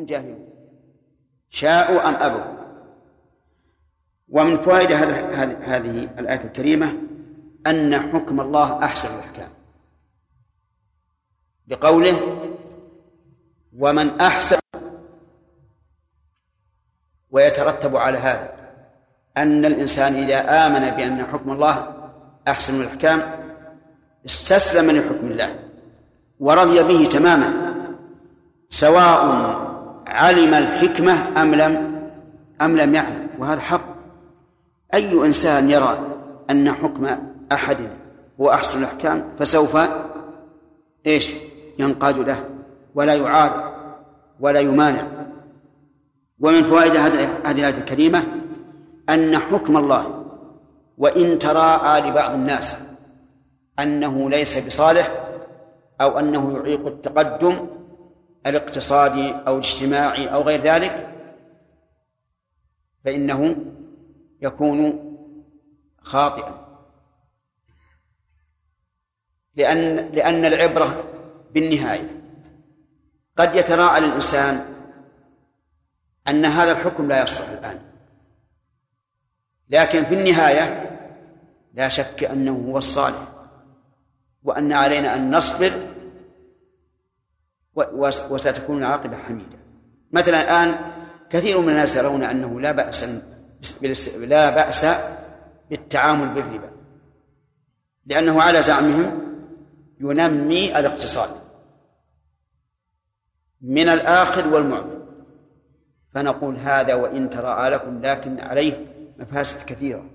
هم جاهلون. شاءوا أم أبوا. ومن فوائد هذه الآية الكريمة أن حكم الله أحسن الأحكام. بقوله ومن أحسن ويترتب على هذا أن الإنسان إذا آمن بأن حكم الله أحسن الأحكام استسلم لحكم الله ورضي به تماما سواء علم الحكمة أم لم أم لم يعلم وهذا حق. أي إنسان يرى أن حكم أحد هو أحسن الأحكام فسوف إيش؟ ينقاد له ولا يعاد ولا يمانع. ومن فوائد هذه الآية الكريمة أن حكم الله وإن تراءى لبعض الناس أنه ليس بصالح أو أنه يعيق التقدم الاقتصادي أو الاجتماعي أو غير ذلك فإنه يكون خاطئا. لأن لأن العبرة بالنهاية. قد يتراءى للإنسان أن هذا الحكم لا يصلح الآن. لكن في النهاية لا شك أنه هو الصالح وأن علينا أن نصبر وستكون العاقبة حميدة. مثلا الآن كثير من الناس يرون أنه لا بأس لا بأس بالتعامل بالربا لأنه على زعمهم ينمي الاقتصاد من الآخذ والمعطي. فنقول هذا وإن تراءى لكم لكن عليه مفاسد كثيرة.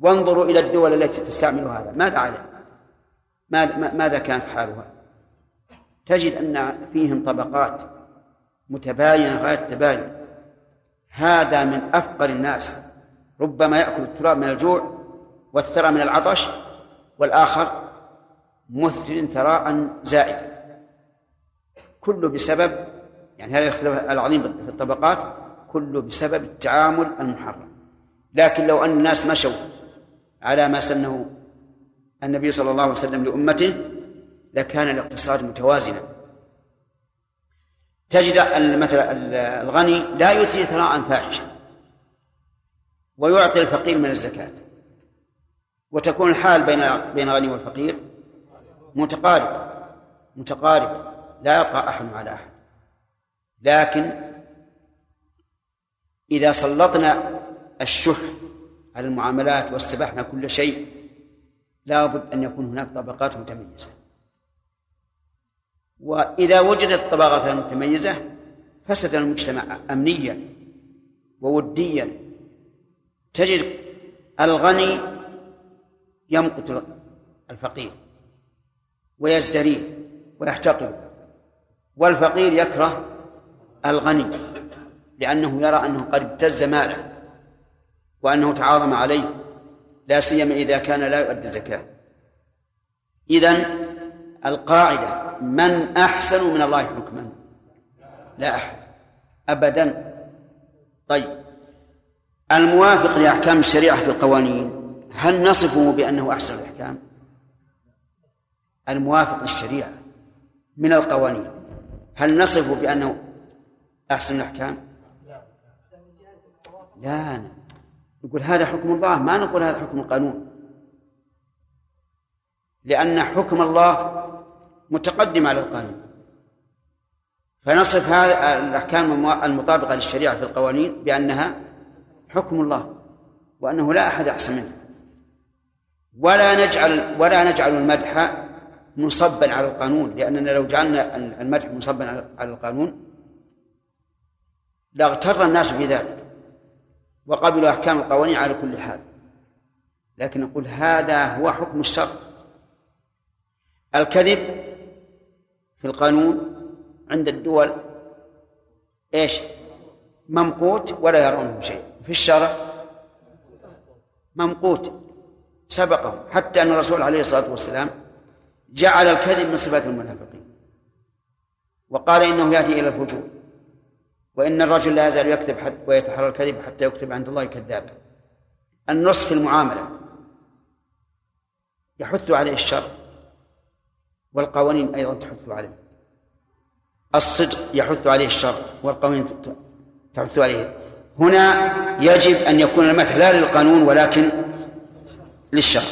وانظروا إلى الدول التي تستعمل هذا. ماذا عليه ماذا كانت حالها؟ تجد أن فيهم طبقات متباينة غاية التباين. هذا من أفقر الناس. ربما يأكل التراب من الجوع والثرى من العطش والآخر مثل ثراء زائدا كله بسبب يعني هذا الاختلاف العظيم في الطبقات كله بسبب التعامل المحرم. لكن لو أن الناس مشوا على ما سنه النبي صلى الله عليه وسلم لأمته لكان الاقتصاد متوازنا. تجد مثلا الغني لا يثري ثراء فاحشا ويعطي الفقير من الزكاة. وتكون الحال بين بين الغني والفقير متقاربة متقاربة. لا يطغى أحد على أحد. لكن إذا سلطنا الشح على المعاملات واستبحنا كل شيء لابد أن يكون هناك طبقات متميزة. وإذا وجدت الطبقات المتميزة فسد المجتمع أمنيا ووديا. تجد الغني يمقت الفقير ويزدريه ويحتقره والفقير يكره الغني لأنه يرى أنه قد ابتز ماله وأنه تعاظم عليه لا سيما إذا كان لا يؤدي الزكاة إذن القاعدة من أحسن من الله حكما؟ لا أحد. أبدا. طيب. الموافق لأحكام الشريعة في القوانين هل نصفه بأنه أحسن الأحكام؟ الموافق للشريعة من القوانين هل نصفه بأنه أحسن الأحكام؟ لا. نقول هذا حكم الله ما نقول هذا حكم القانون. لأن حكم الله متقدم على القانون. فنصف هذه الأحكام المطابقة للشريعة في القوانين بأنها حكم الله وأنه لا أحد أحسن منه. ولا نجعل ولا نجعل المدح مصبا على القانون لأننا لو جعلنا المدح مصبا على القانون لاغتر الناس بذلك وقبلوا أحكام القوانين على كل حال. لكن نقول هذا هو حكم الشر الكذب في القانون عند الدول إيش؟ ممقوت ولا يرونه شيء. في الشرع ممقوت سبقهم. حتى أن الرسول عليه الصلاة والسلام جعل الكذب من صفات المنافقين. وقال إنه يهدي إلى الفجور. وإن الرجل لا يزال يكذب ويتحرى الكذب حتى يكتب عند الله كذابا النص في المعاملة يحث عليه الشر. والقوانين أيضا تحث عليه. الصدق يحث عليه الشر والقوانين تحث عليه. هنا يجب أن يكون المدح لا للقانون ولكن للشر.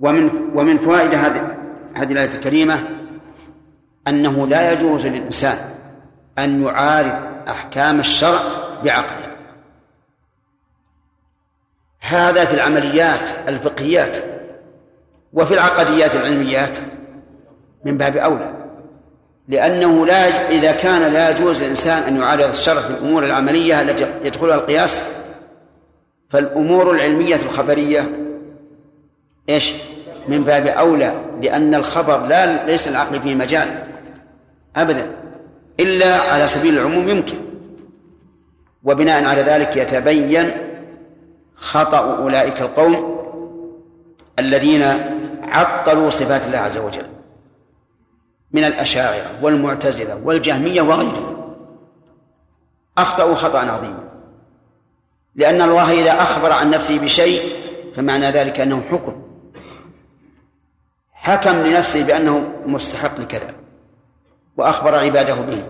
ومن ومن فوائد هذه هذه الآية الكريمة أنه لا يجوز للإنسان أن يعارض أحكام الشرع بعقله. هذا في العمليات الفقهيات وفي العقديات العلميات من باب أولى. لأنه لا إذا كان لا يجوز للإنسان أن يعارض الشرع في الأمور العملية التي يدخلها القياس فالأمور العلمية الخبرية إيش؟ من باب أولى لأن الخبر لا ليس العقل فيه مجال أبدا إلا على سبيل العموم يمكن. وبناء على ذلك يتبين خطأ أولئك القوم الذين عطلوا صفات الله عز وجل. من الأشاعرة والمعتزلة والجهمية وغيرهم. أخطأوا خطأ عظيما لأن الله إذا أخبر عن نفسه بشيء فمعنى ذلك أنه حكم. حكم لنفسه بأنه مستحق لكذا. وأخبر عباده به.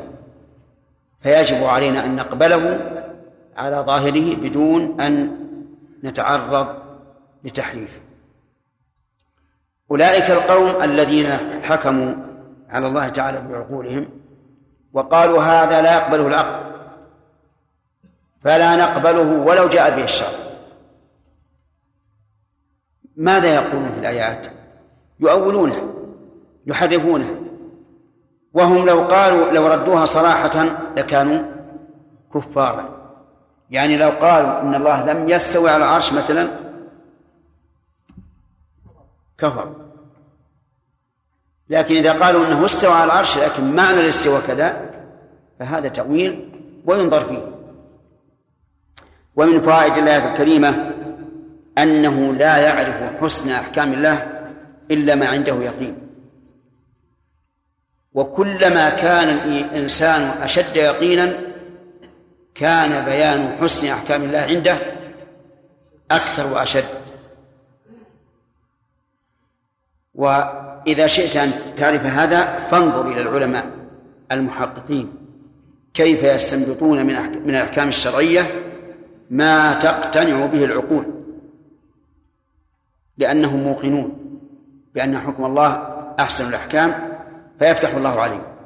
فيجب علينا أن نقبله على ظاهره بدون أن نتعرض لتحريف أولئك القوم الذين حكموا على الله تعالى بعقولهم وقالوا هذا لا يقبله العقل فلا نقبله ولو جاء به الشر. ماذا يقولون في الآيات؟ يؤولونه يحرفونه وهم لو قالوا لو ردوها صراحة لكانوا كفارا. يعني لو قالوا إن الله لم يستوي على العرش مثلا كفر. لكن إذا قالوا أنه استوى على العرش لكن معنى الاستواء كذا فهذا تأويل وينظر فيه. ومن فوائد الآية الكريمة أنه لا يعرف حسن أحكام الله إلا ما عنده يقين. وكلما كان الإنسان أشد يقينا كان بيان حسن أحكام الله عنده أكثر وأشد. وإذا شئت أن تعرف هذا فانظر إلى العلماء المحققين. كيف يستنبطون من من الأحكام الشرعية ما تقتنع به العقول؟ لأنهم موقنون بأن حكم الله أحسن الأحكام فيفتح الله عليه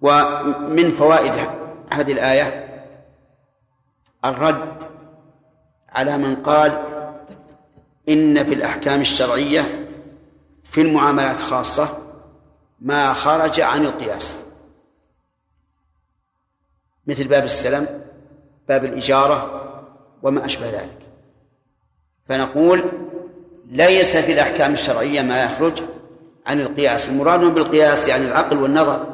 ومن فوائد هذه الآية الرد على من قال إن في الأحكام الشرعية في المعاملات خاصة ما خرج عن القياس. مثل باب السلم باب الإجارة وما أشبه ذلك. فنقول ليس في الأحكام الشرعية ما يخرج عن القياس. المراد بالقياس يعني العقل والنظر.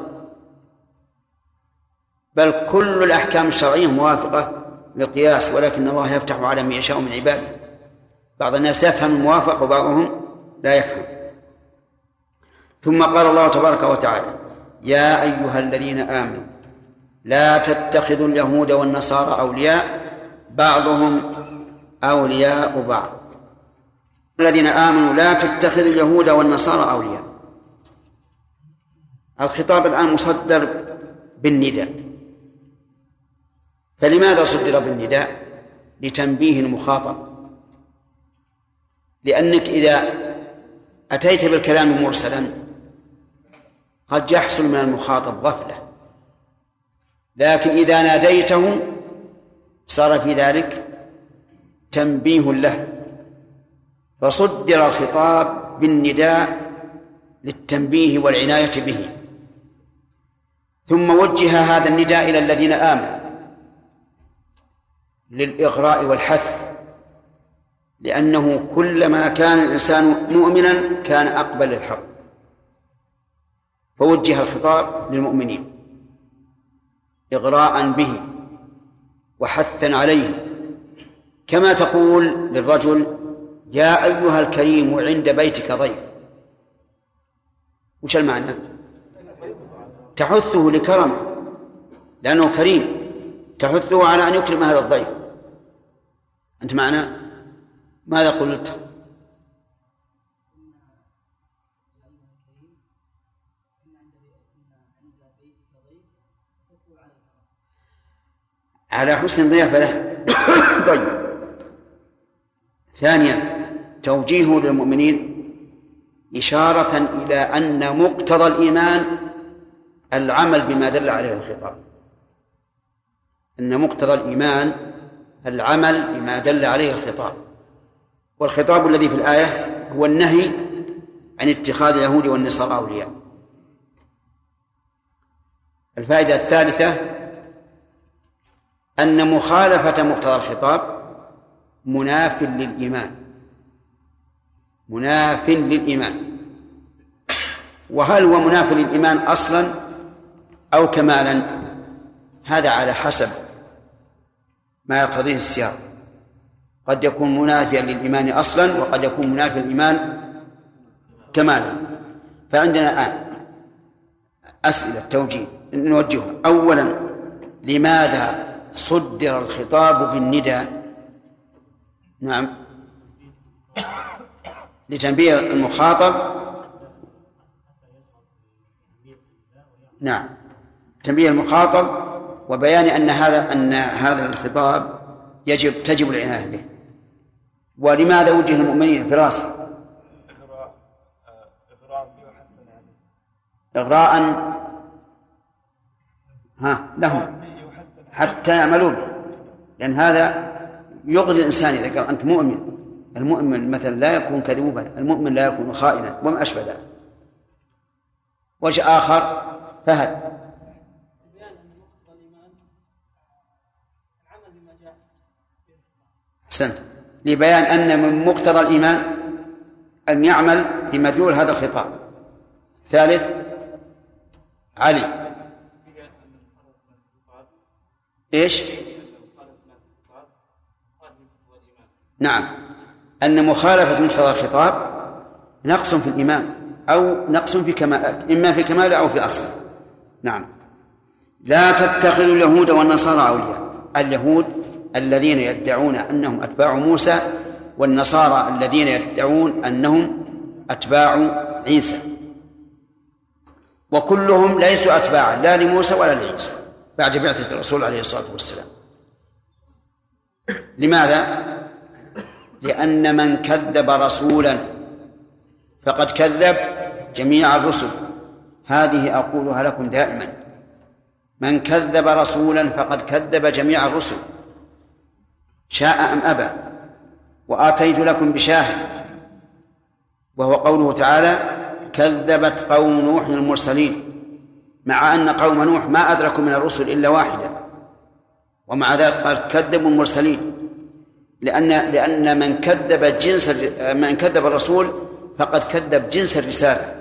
بل كل الأحكام الشرعية موافقة للقياس ولكن الله يفتح على من يشاء من عباده. بعض الناس يفهم الموافق وبعضهم لا يفهم. ثم قال الله تبارك وتعالى يا أيها الذين آمنوا لا تتخذوا اليهود والنصارى أولياء بعضهم أولياء بعض. الذين آمنوا لا تتخذوا اليهود والنصارى أولياء. الخطاب الآن مصدر بالنداء. فلماذا صدر بالنداء؟ لتنبيه المخاطب. لأنك إذا أتيت بالكلام مرسلا قد يحصل من المخاطب غفلة. لكن إذا ناديته صار في ذلك تنبيه له فصدر الخطاب بالنداء للتنبيه والعناية به. ثم وجه هذا النداء إلى الذين آمنوا للإغراء والحث لأنه كلما كان الإنسان مؤمنا كان أقبل للحق فوجه الخطاب للمؤمنين إغراء به وحثا عليه. كما تقول للرجل يا أيها الكريم عند بيتك ضيف. وش المعنى؟ تحثه لكرمه لأنه كريم. تحثه على أن يكرم هذا الضيف. أنت معنا ماذا قلت؟ على حسن ضيافة له طيب. ثانيا توجيهه للمؤمنين إشارة إلى أن مقتضى الإيمان العمل بما دل عليه الخطاب. أن مقتضى الإيمان العمل بما دل عليه الخطاب. والخطاب الذي في الآية هو النهي عن اتخاذ اليهود والنصارى أولياء. الفائدة الثالثة أن مخالفة مقتضى الخطاب مناف للإيمان. مناف للإيمان. وهل هو مناف للإيمان أصلا أو كمالا؟ هذا على حسب ما يقتضيه السياق. قد يكون منافيا للإيمان أصلا وقد يكون منافيا للإيمان كمالا. فعندنا الآن أسئلة توجيه نوجهها. أولا لماذا صدر الخطاب بالنداء؟ نعم. لتنبيه المخاطب. نعم. تنبيه المخاطب وبيان أن هذا أن هذا الخطاب يجب تجب العناية به. ولماذا وجه المؤمنين فراس؟ إغراء ها لهم حتى يعملوا به. لأن هذا يغني الإنسان إذا كان أنت مؤمن. المؤمن مثلا لا يكون كذوبا المؤمن لا يكون خائنا وما أشبه ذلك. وجه آخر فهد. أحسنت. لبيان أن من مقتضى الإيمان أن يعمل بمدلول هذا الخطاب. ثالث علي. إيش؟ نعم. أن مخالفة مقتضى الخطاب نقص في الإيمان أو نقص في كمال إما في كمال أو في أصل. نعم. لا تتخذوا اليهود والنصارى أولياء. اليهود الذين يدعون أنهم أتباع موسى والنصارى الذين يدعون أنهم أتباع عيسى. وكلهم ليسوا أتباعا لا لموسى ولا لعيسى بعد بعثة الرسول عليه الصلاة والسلام. لماذا؟ لأن من كذب رسولا فقد كذب جميع الرسل. هذه أقولها لكم دائما. من كذب رسولا فقد كذب جميع الرسل. شاء أم أبى وآتيت لكم بشاهد وهو قوله تعالى كذبت قوم نوح المرسلين مع أن قوم نوح ما أدركوا من الرسل إلا واحدا ومع ذلك قال كذبوا المرسلين لأن لأن من كذب جنس من كذب الرسول فقد كذب جنس الرسالة.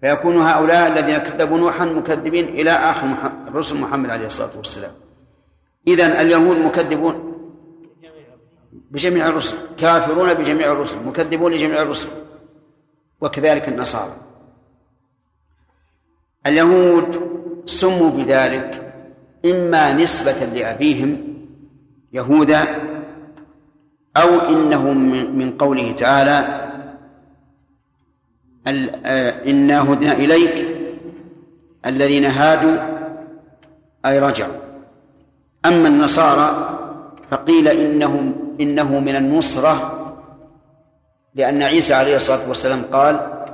فيكون هؤلاء الذين كذبوا نوحا مكذبين إلى آخر الرسل محمد عليه الصلاة والسلام. إذا اليهود مكذبون بجميع الرسل كافرون بجميع الرسل مكذبون لجميع الرسل وكذلك النصارى. اليهود سموا بذلك إما نسبة لأبيهم يهودا أو إنهم من قوله تعالى آه، إنا هدنا إليك الذين هادوا أي رجعوا. أما النصارى فقيل إنهم إنه من النصرة لأن عيسى عليه الصلاة والسلام قال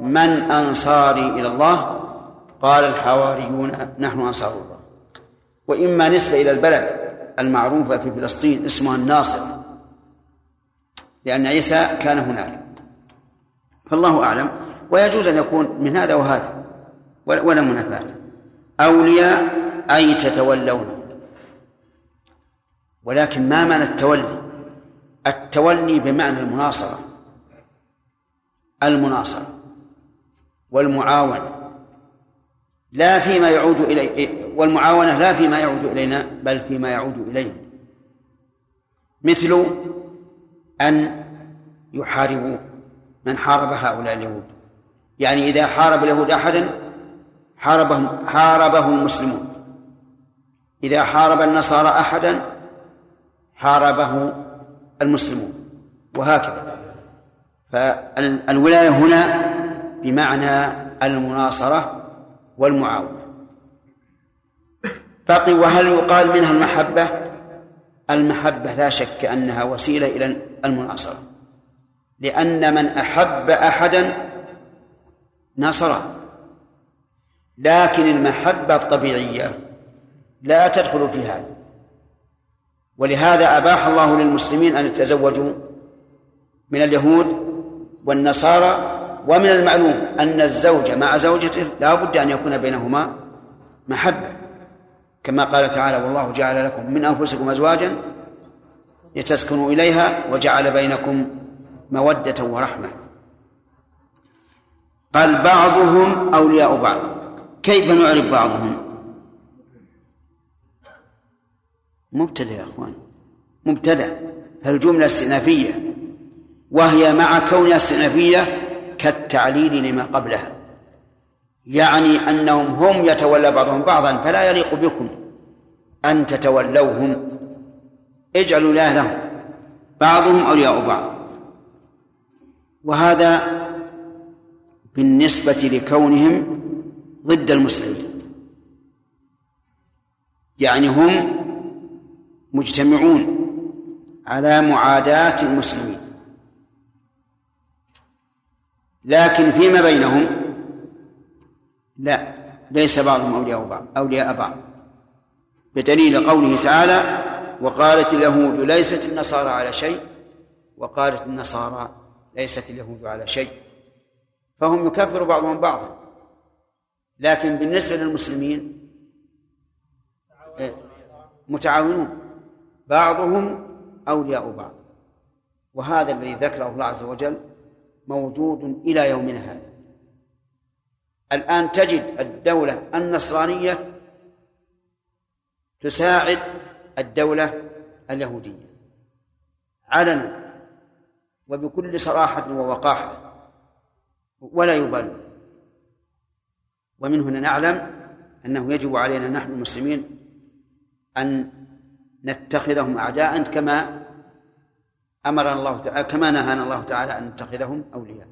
من أنصاري إلى الله؟ قال الحواريون نحن أنصار الله. وإما نسبة إلى البلد المعروفة في فلسطين اسمها الناصر لأن عيسى كان هناك. فالله أعلم ويجوز أن يكون من هذا وهذا ولا منافاة. أولياء أي تتولون. ولكن ما معنى التولي؟ التولي بمعنى المناصرة. المناصرة والمعاونة. لا فيما يعود إلي والمعاونة لا فيما يعود إلينا بل فيما يعود إلينا مثل أن يحاربوا من حارب هؤلاء اليهود. يعني إذا حارب اليهود أحدا حاربهم حاربه المسلمون. إذا حارب النصارى أحدا حاربه المسلمون وهكذا. فالولاية هنا بمعنى المناصرة والمعاونة. بقي وهل يقال منها المحبة؟ المحبة لا شك أنها وسيلة إلى المناصرة. لأن من أحب أحدا ناصره لكن المحبة الطبيعية لا تدخل في هذا. ولهذا أباح الله للمسلمين أن يتزوجوا من اليهود والنصارى ومن المعلوم أن الزوج مع زوجته لا بد أن يكون بينهما محبة. كما قال تعالى والله جعل لكم من أنفسكم أزواجا لتسكنوا إليها وجعل بينكم مودة ورحمة. قال بعضهم أولياء بعض. كيف نعرف بعضهم؟ مبتدأ يا أخوان مبتدأ فالجملة استئنافية وهي مع كونها استئنافية كالتعليل لما قبلها. يعني أنهم هم يتولى بعضهم بعضا فلا يليق بكم أن تتولوهم. اجعلوا الله لهم بعضهم أولياء بعض. وهذا بالنسبة لكونهم ضد المسلمين. يعني هم مجتمعون على معاداة المسلمين. لكن فيما بينهم لا ليس بعضهم أولياء بعض أولياء بعض. بدليل قوله تعالى وقالت اليهود ليست النصارى على شيء وقالت النصارى ليست اليهود على شيء. فهم يكفر بعضهم بعضا. لكن بالنسبة للمسلمين إيه، متعاونون. بعضهم أولياء بعض. وهذا الذي ذكره الله عز وجل موجود إلى يومنا هذا. الآن تجد الدولة النصرانية تساعد الدولة اليهودية علنا وبكل صراحة ووقاحة ولا يبالون ومن هنا نعلم أنه يجب علينا نحن المسلمين أن نتخذهم أعداء كما أمرنا الله تعالى كما نهانا الله تعالى أن نتخذهم أولياء.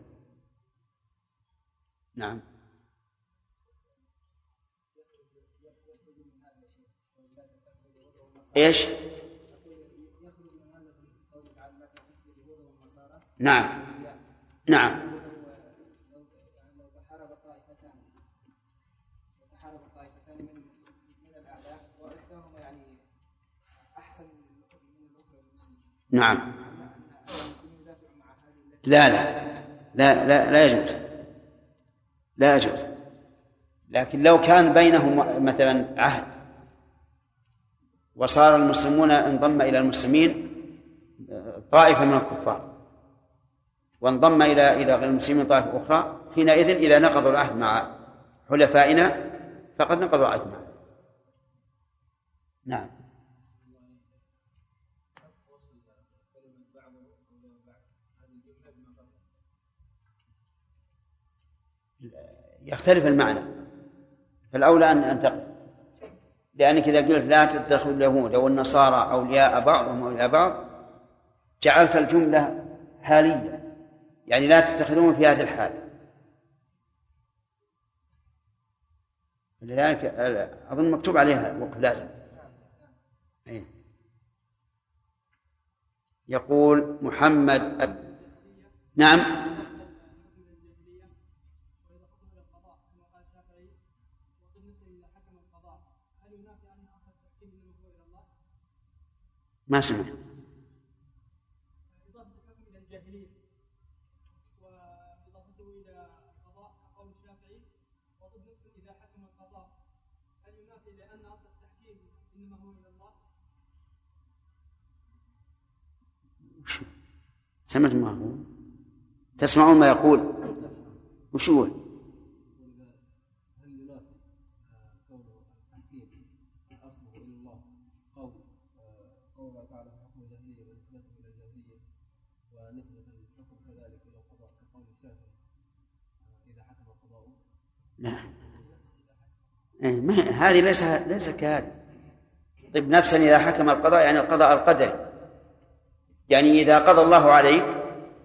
نعم. إيش؟ نعم. نعم. نعم. لا لا. لا لا لا يجوز. لا يجوز. لكن لو كان بينهم مثلا عهد وصار المسلمون انضم إلى المسلمين طائفة من الكفار وانضم إلى إلى غير المسلمين طائفة أخرى حينئذ إذا نقضوا العهد مع حلفائنا فقد نقضوا العهد معه نعم. يختلف المعنى. فالأولى أن أن تقل لأنك إذا قلت لا تتخذ اليهود أو النصارى أولياء بعضهم أولياء بعض. جعلت الجملة حالية. يعني لا تتخذون في هذه الحال. لذلك أظن مكتوب عليها وقف لازم. إيه. يقول محمد نعم ما سمع إضافة الحكم إلى الجاهلية وإضافته إلى قضاء قول الشافعي وطب نفس إذا حكم القضاء هل ينافي لأن أصل التحكيم إنما هو إلى الله؟ سمعت ما هو تسمعون ما يقول وش يقول؟ ما هذه ليس ليس كهذه طيب نفسا إذا حكم القضاء يعني القضاء القدري. يعني إذا قضى الله عليك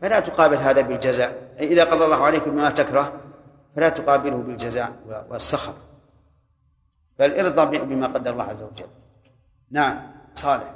فلا تقابل هذا بالجزاء. إذا قضى الله عليك بما تكره فلا تقابله بالجزاء والسخط. بل ارضى بما قدر الله عز وجل. نعم صالح.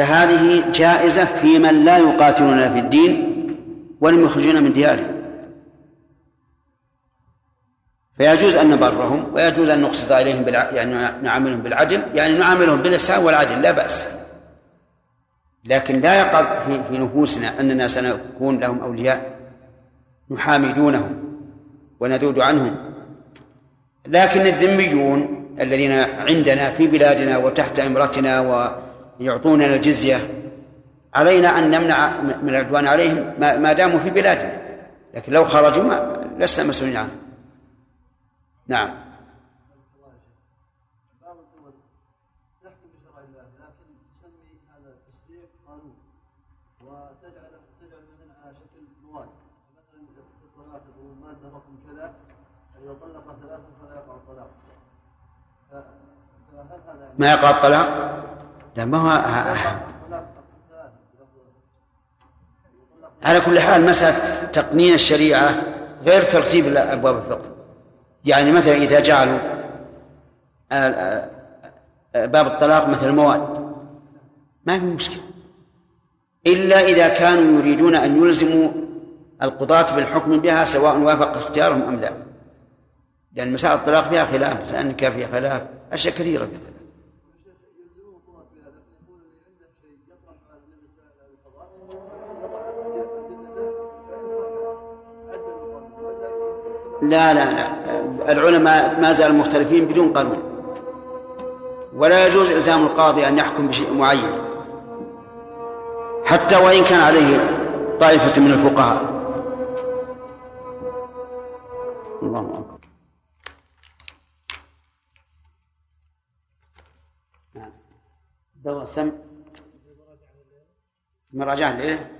فهذه جائزة في من لا يقاتلون في الدين ولم يخرجون من ديارهم. فيجوز أن نبرهم ويجوز أن نقصد إليهم بالع... يعني نعاملهم بالعدل يعني نعاملهم بالإحسان والعدل لا بأس. لكن لا يقع في, في نفوسنا أننا سنكون لهم أولياء نحامي دونهم وندود عنهم. لكن الذميون الذين عندنا في بلادنا وتحت إمرتنا ويعطوننا الجزية. علينا أن نمنع من العدوان عليهم ما داموا في بلادنا. لكن لو خرجوا ما لسنا مسؤولين عنهم. نعم. ما يقع الطلاق؟ لا ما هو على كل حال مسألة تقنين الشريعة غير ترتيب أبواب الفقه. يعني مثلا إذا جعلوا باب الطلاق مثل المواد ما في مشكلة. إلا إذا كانوا يريدون أن يلزموا القضاة بالحكم بها سواء وافق اختيارهم أم لا. لأن مسائل الطلاق فيها خلاف لأن فيها خلاف أشياء كثيرة فيها خلاف. لا لا لا. العلماء ما زالوا مختلفين بدون قانون. ولا يجوز إلزام القاضي أن يحكم بشيء معين. حتى وإن كان عليه طائفة من الفقهاء. الله أكبر. نعم. دور السمع مراجعة ليه؟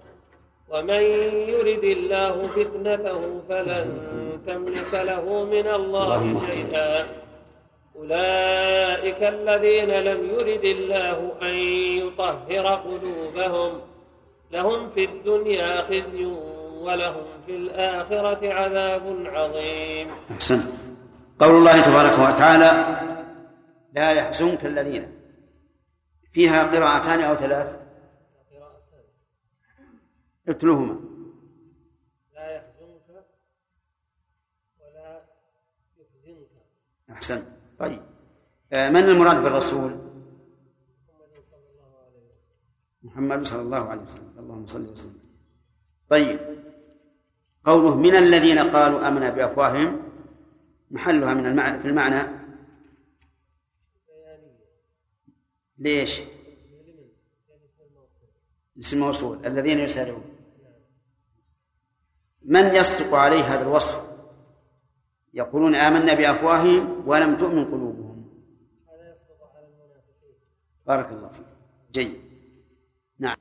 ومن يرد الله فتنته فلن تملك له من الله شيئا. أولئك الذين لم يرد الله أن يطهر قلوبهم. لهم في الدنيا خزي ولهم في الآخرة عذاب عظيم. أحسن. قول الله تبارك وتعالى لا يحزنك الذين فيها قراءتان أو ثلاث. اتلوهما لا يحزنك ولا يحزنك. أحسن. طيب. آه، من المراد بالرسول؟ محمد صلى الله عليه وسلم. اللهم صل وسلم. طيب. قوله من الذين قالوا آمنا بأفواههم محلها من المعنى في المعنى؟ ليش؟ اسم موصول الذين يسارعون من يصدق عليه هذا الوصف؟ يقولون آمنا بأفواههم ولم تؤمن قلوبهم. بارك الله فيك. جيد. نعم.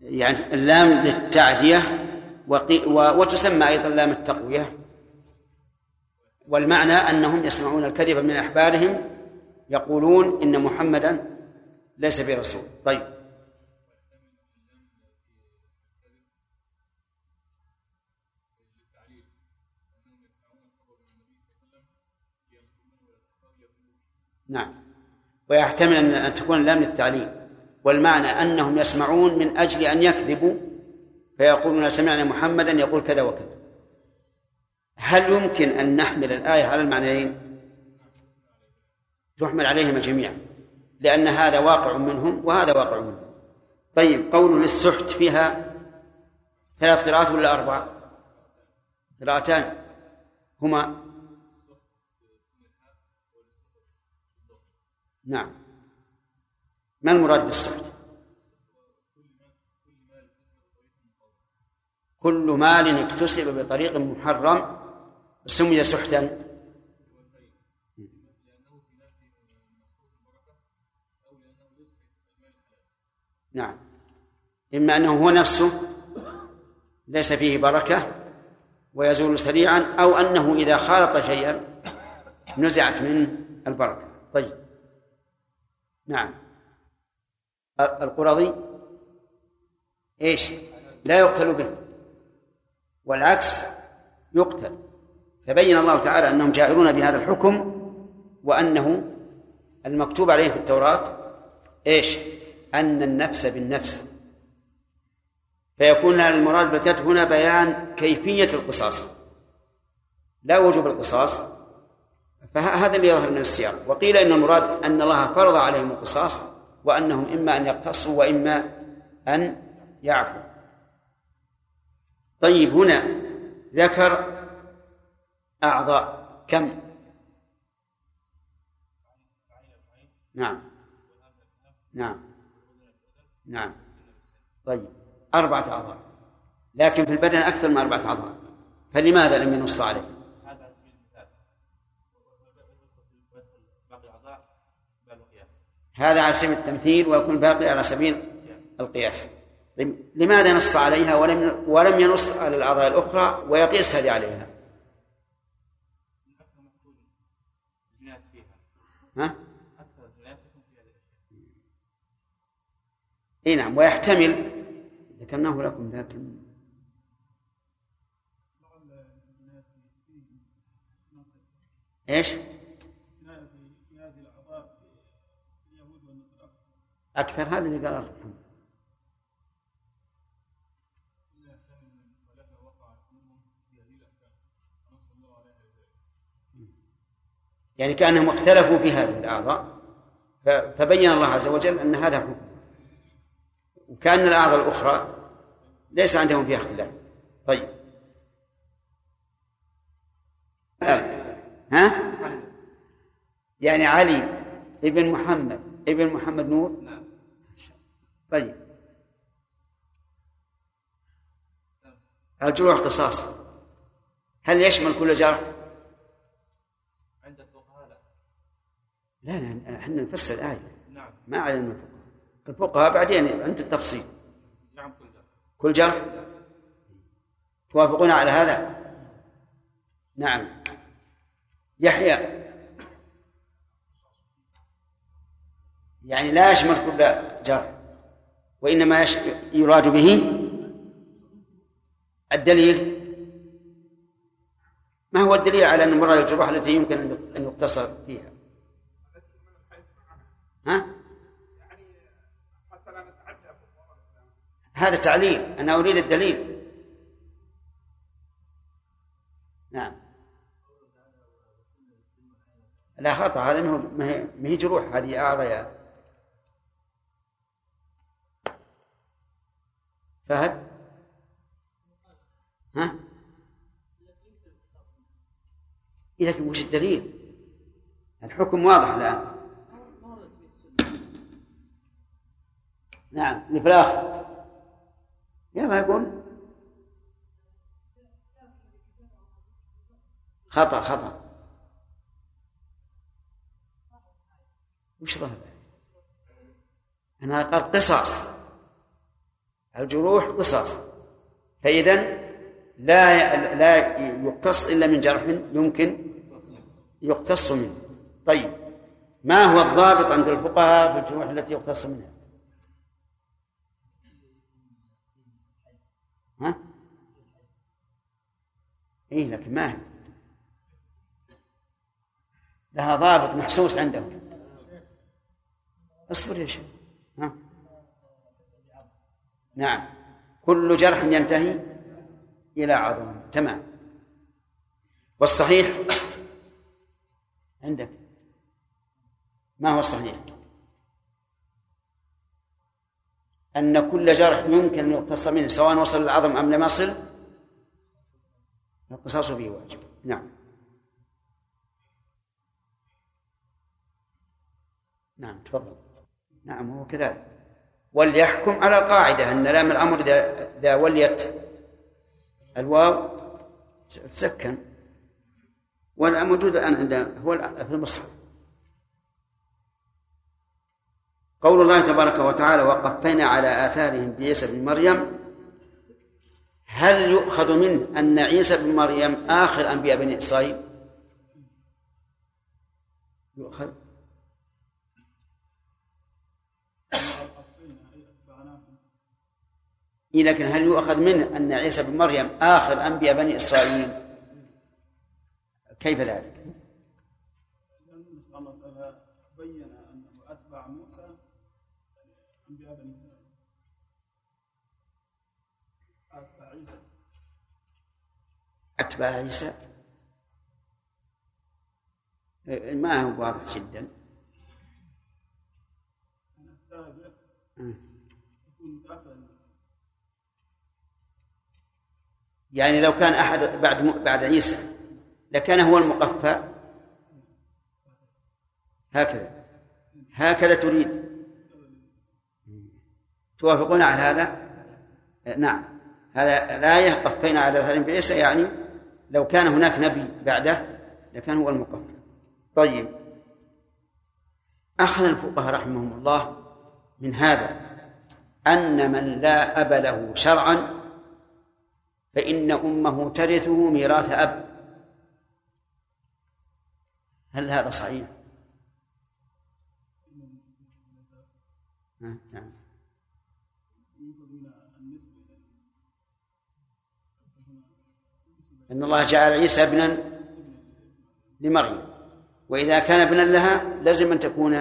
يعني اللام للتعدية وتسمى أيضا لام التقوية. والمعنى أنهم يسمعون الكذب من أحبارهم يقولون إن محمدا ليس برسول. طيب. نعم. ويحتمل أن تكون لام للتعليم والمعنى أنهم يسمعون من أجل أن يكذبوا فيقولون سمعنا محمدا يقول كذا وكذا. هل يمكن أن نحمل الآية على المعنيين؟ تحمل عليهما جميعا لأن هذا واقع منهم وهذا واقع منهم. طيب قول للسحت فيها ثلاث قراءات ولا أربع قراءتان. هما؟ نعم. ما المراد بالسحت؟ كل مال اكتسب بطريق محرم سمي سحتا. نعم. إما أنه هو نفسه ليس فيه بركة ويزول سريعا أو أنه إذا خالط شيئا نزعت منه البركة. طيب. نعم. القرظي إيش؟ لا يقتل به. والعكس يقتل. فبين الله تعالى أنهم جائرون بهذا الحكم وأنه المكتوب عليه في التوراة إيش؟ أن النفس بالنفس. فيكون المراد بالكتب هنا بيان كيفية القصاص. لا وجوب القصاص. فهذا اللي يظهر من السياق. وقيل إن المراد أن الله فرض عليهم القصاص وأنهم إما أن يقتصوا وإما أن يعفوا طيب هنا ذكر أعضاء. كم؟ نعم. نعم. نعم. طيب. أربعة أعضاء. لكن في البدن أكثر من أربعة أعضاء. فلماذا لم ينص عليه؟ هذا على سبيل التمثيل ويكون باقي على سبيل القياس. طيب لماذا نص عليها ولم ولم ينص على الأعضاء الأخرى ويقيس هذه عليها؟ ها؟ اي نعم ويحتمل ذكرناه لكم لكن إيش؟ أكثر هذا اللي قال محمد يعني كأنهم اختلفوا في هذه الأعضاء. فبين الله عز وجل أن هذا حكم. وكأن الأعضاء الأخرى ليس عندهم فيها اختلاف. طيب. ها؟ يعني علي ابن محمد ابن محمد نور؟ طيب. الجروح قصاص. هل يشمل كل جرح؟ عند الفقهاء لا لا إحنا نفسر الآية. نعم. ما علم الفقهاء الفقهاء بعدين عند التفصيل. نعم كل جرح كل جرح توافقون على هذا؟ نعم. يحيى. يعني لا يشمل كل جرح وإنما يراد به الدليل. ما هو الدليل على أن مراد الجروح التي يمكن أن يقتصر فيها؟ ها؟ هذا تعليل أنا أريد الدليل. نعم. لا خطأ هذا ما هي جروح هذه أعضاء. فهد؟ ها؟ لكن وش الدليل؟ الحكم واضح الآن. نعم اللي في الآخر. يلا يقول. خطأ خطأ. وش ظهر؟ أنا قال قصاص. الجروح قصاص. فإذا لا لا يقتص إلا من جرح يمكن يقتص منه. طيب ما هو الضابط عند الفقهاء في الجروح التي يقتص منها ها؟ إيه لكن ما هي. لها ضابط محسوس عندهم. اصبر يا شيخ. ها؟ نعم. كل جرح ينتهي إلى عظم تمام. والصحيح عندك. ما هو الصحيح؟ أن كل جرح يمكن أن يقتص منه سواء وصل العظم أم لم يصل. الاقتصاص به واجب. نعم. نعم تفضل. نعم هو كذلك. وليحكم على القاعدة أن لام الأمر إذا إذا وليت الواو تسكن ولا موجود الآن عند هو في المصحف. قول الله تبارك وتعالى وقفينا على آثارهم بعيسى بن مريم هل يؤخذ منه أن عيسى بن مريم آخر أنبياء بني إسرائيل؟ يؤخذ. لكن هل يؤخذ منه أن عيسى بن مريم آخر أنبياء بني إسرائيل؟ كيف ذلك؟ بين أنه أتبع موسى أنبياء بني إسرائيل أتبع عيسى أتبع عيسى ما هو واضح جدا. يعني لو كان أحد بعد بعد عيسى لكان هو المقفى. هكذا. هكذا تريد. توافقون على هذا؟ نعم. هذا الآية قفينا على ثالث بعيسى يعني لو كان هناك نبي بعده لكان هو المقفى طيب. أخذ الفقهاء رحمهم الله من هذا أن من لا أب له شرعا فإن أمه ترثه ميراث أب. هل هذا صحيح؟ نعم. أن الله جعل عيسى ابنا لمريم. وإذا كان ابنا لها لازم أن تكون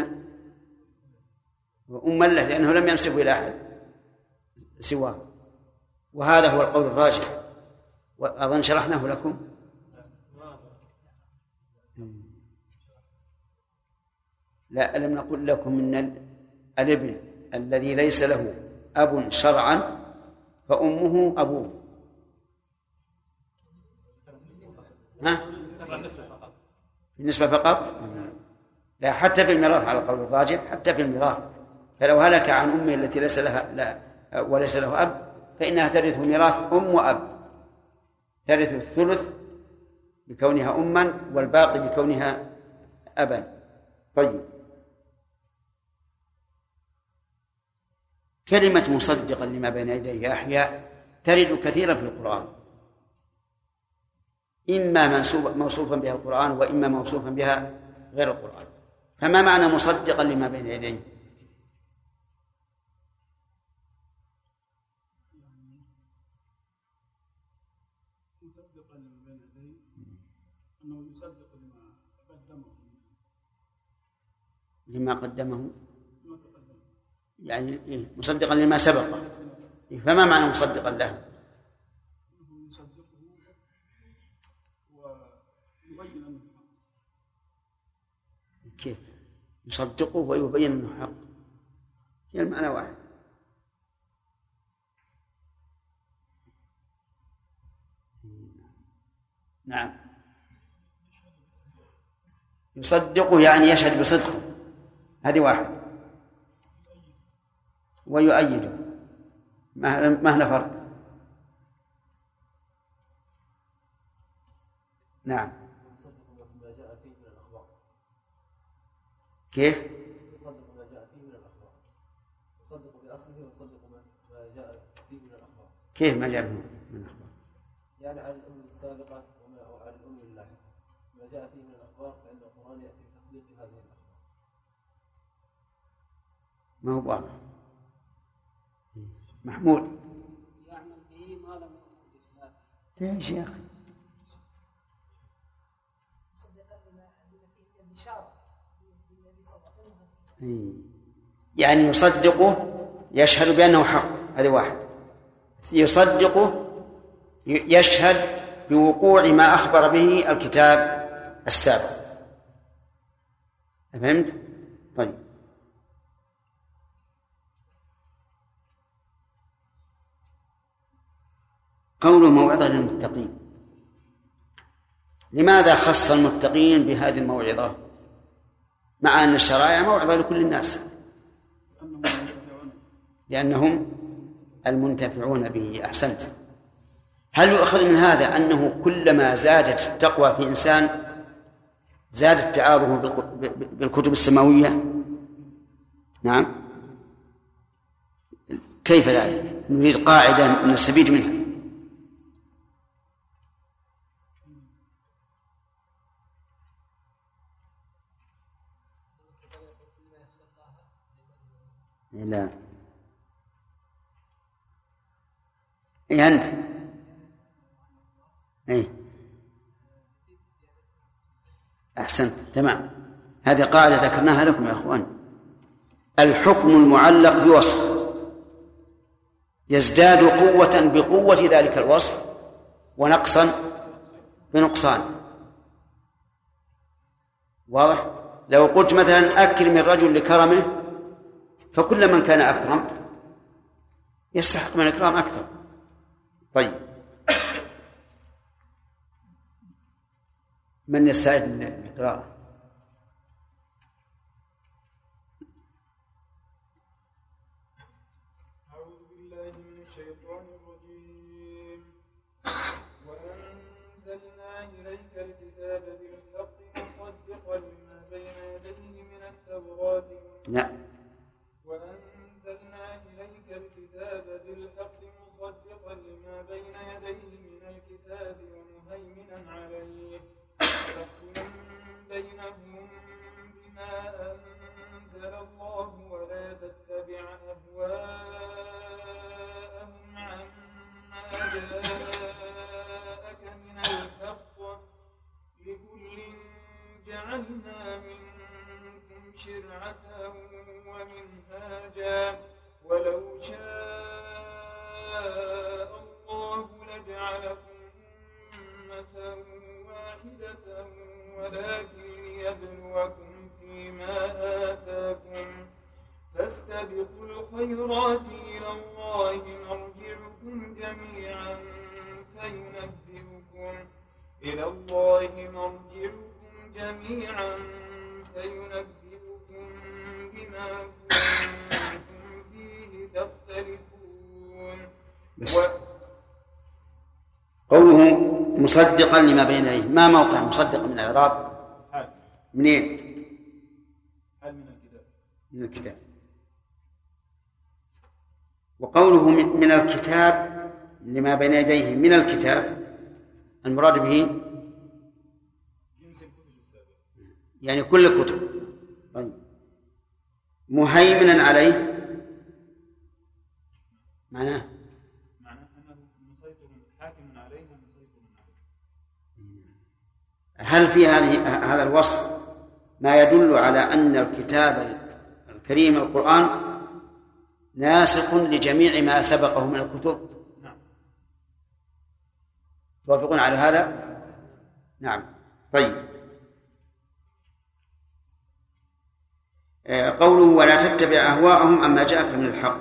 أما له لأنه لم ينسب إلى أحد سواه. وهذا هو القول الراجح. وأظن شرحناه لكم. لا ألم نقل لكم أن الابن الذي ليس له أب شرعا فأمه أبوه. ها؟ بالنسبة فقط؟ لا حتى في الميراث على القول الراجح حتى في الميراث. فلو هلك عن أمه التي ليس لها لا وليس له أب فإنها ترث ميراث أم وأب. ترث الثلث بكونها أما والباقي بكونها أبا. طيب. كلمة مصدقا لما بين يديه أحياء ترد كثيرا في القرآن. إما منسوب موصوفا بها القرآن وإما موصوفا بها غير القرآن فما معنى مصدقا لما بين يديه لما قدمه يعني إيه؟ مصدقا لما سبق إيه؟ فما معنى مصدقا له يصدقه ويبين إنه حق. هي المعنى واحد. نعم. يصدقه يعني يشهد بصدقه هذه واحد. ويؤيده ما هنا فرق؟ نعم. كيف؟ يصدق ما جاء فيه من الأخبار. يصدق بأصله ويصدق ما جاء فيه من الأخبار. كيف؟ ما جاء فيه من الأخبار؟ يعني عن الأم السابقة وما وعن الأم اللاحقة ما جاء فيه من الأخبار فإن القرآن يأتي بتصديق هذه الأخبار. ما هو واضح محمود. يعمل به ما لم إيش يا أخي؟ يعني يصدقه يشهد بأنه حق. هذا واحد. يصدقه يشهد بوقوع ما أخبر به الكتاب السابق. فهمت؟ طيب. قول موعظة للمتقين. لماذا خص المتقين بهذه الموعظة؟ مع أن الشرائع موعظة لكل الناس. لأنهم المنتفعون به أحسنت. هل يؤخذ من هذا أنه كلما زادت التقوى في إنسان زاد التعارف بالكتب السماوية؟ نعم. كيف ذلك؟ نريد قاعدة نستفيد منها. لا. إيه أنت. أي أحسنت. تمام. هذه قاعدة ذكرناها لكم يا أخوان الحكم المعلق بوصف. يزداد قوة بقوة ذلك الوصف ونقصا بنقصان. واضح؟ لو قلت مثلا أكرم الرجل لكرمه فكل من كان أكرم يستحق من الإكرام أكثر. طيب. من يستعد للقراءة أعوذ أنزل الله ولا تتبع أهواءهم عما جاءك من الحق لكل جعلنا منكم شرعة ومنهاجا. ولو شاء الله لجعلكم أمة واحدة ولكن ليبلوكم فيما آتاكم فاستبقوا الخيرات إلى الله مرجعكم جميعا فينبئكم إلى الله مرجعكم جميعا فينبئكم بما كنتم فيه تختلفون بس. قوله مصدقا لما بين يديه ما موقع مصدقا من الإعراب حال منين؟ من الكتاب. وقوله من الكتاب لما بين يديه من الكتاب المراد به يعني كل الكتب. طيب. مهيمنا عليه معناه معناه حاكم عليه هل في هذه هذا الوصف ما يدل على أن الكتاب الكريم القرآن ناسخ لجميع ما سبقه من الكتب. نعم. توافقون على هذا؟ نعم. طيب. آه، قوله ولا تتبع أهواءهم عما جاءك من الحق.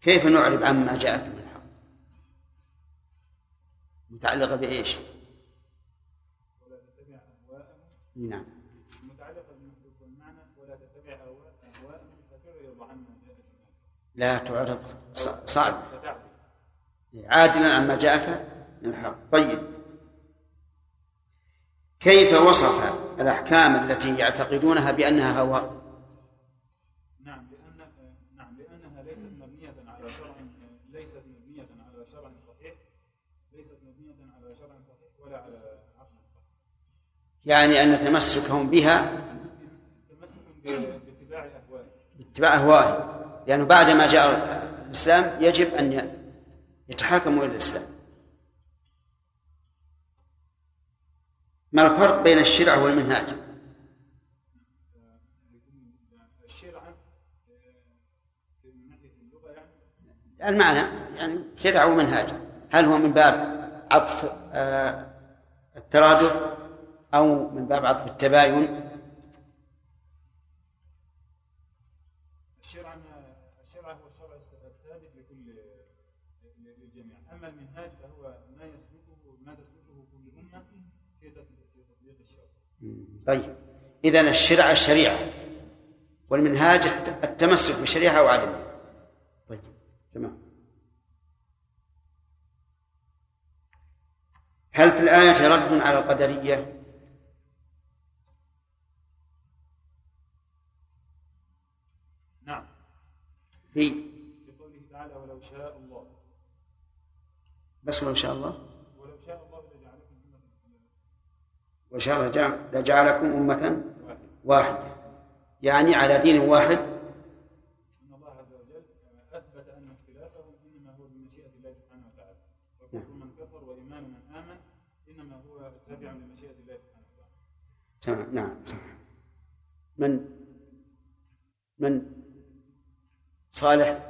كيف نعرب عما جاءك من الحق؟ متعلقة بإيش؟ ولا تتبع أهواءهم. نعم متعلقة بالمحذوف والمعنى ولا تتبع أهواء- أهواءهم فتعرض عما جاءك من لا تعرب ص- صعب. عادلا عما جاءك من الحق. طيب. كيف وصف الأحكام التي يعتقدونها بأنها هوى؟ نعم لأن نعم لأنها ليست مبنية على شرع ليست مبنية على شرع صحيح ليست مبنية على شرع صحيح ولا على عقل صحيح. يعني أن تمسكهم بها تمسك اتباع أهوائهم. لأنه بعد ما جاء الإسلام يجب أن يتحاكموا إلى الإسلام. ما الفرق بين الشرع والمنهاج؟ المعنى يعني شرع ومنهاج. هل هو من باب عطف آه، الترادف أو من باب عطف التباين؟ المنهاج فهو ما يسلكه ما تسلكه كل أمة في تطبيق الشرع. طيب. اذا الشرع الشريعه والمنهاج التمسك بالشريعه أو عدمها طيب تمام. هل في الآية رد على القدرية؟ نعم. في في قوله تعالى ولو شاء الله بس ولو شاء الله. ولو شاء الله لجعلكم أمة وشاء الله جعل- لجعلكم أمة واحدة. واحدة. يعني على دين واحد. إن الله عز وجل أثبت أن اختلافهم إنما هو بمشيئة الله سبحانه وتعالى. وكفر من كفر وإيمان من آمن إنما هو تابع لمشيئة الله سبحانه وتعالى. تمام. نعم. صح من من صالح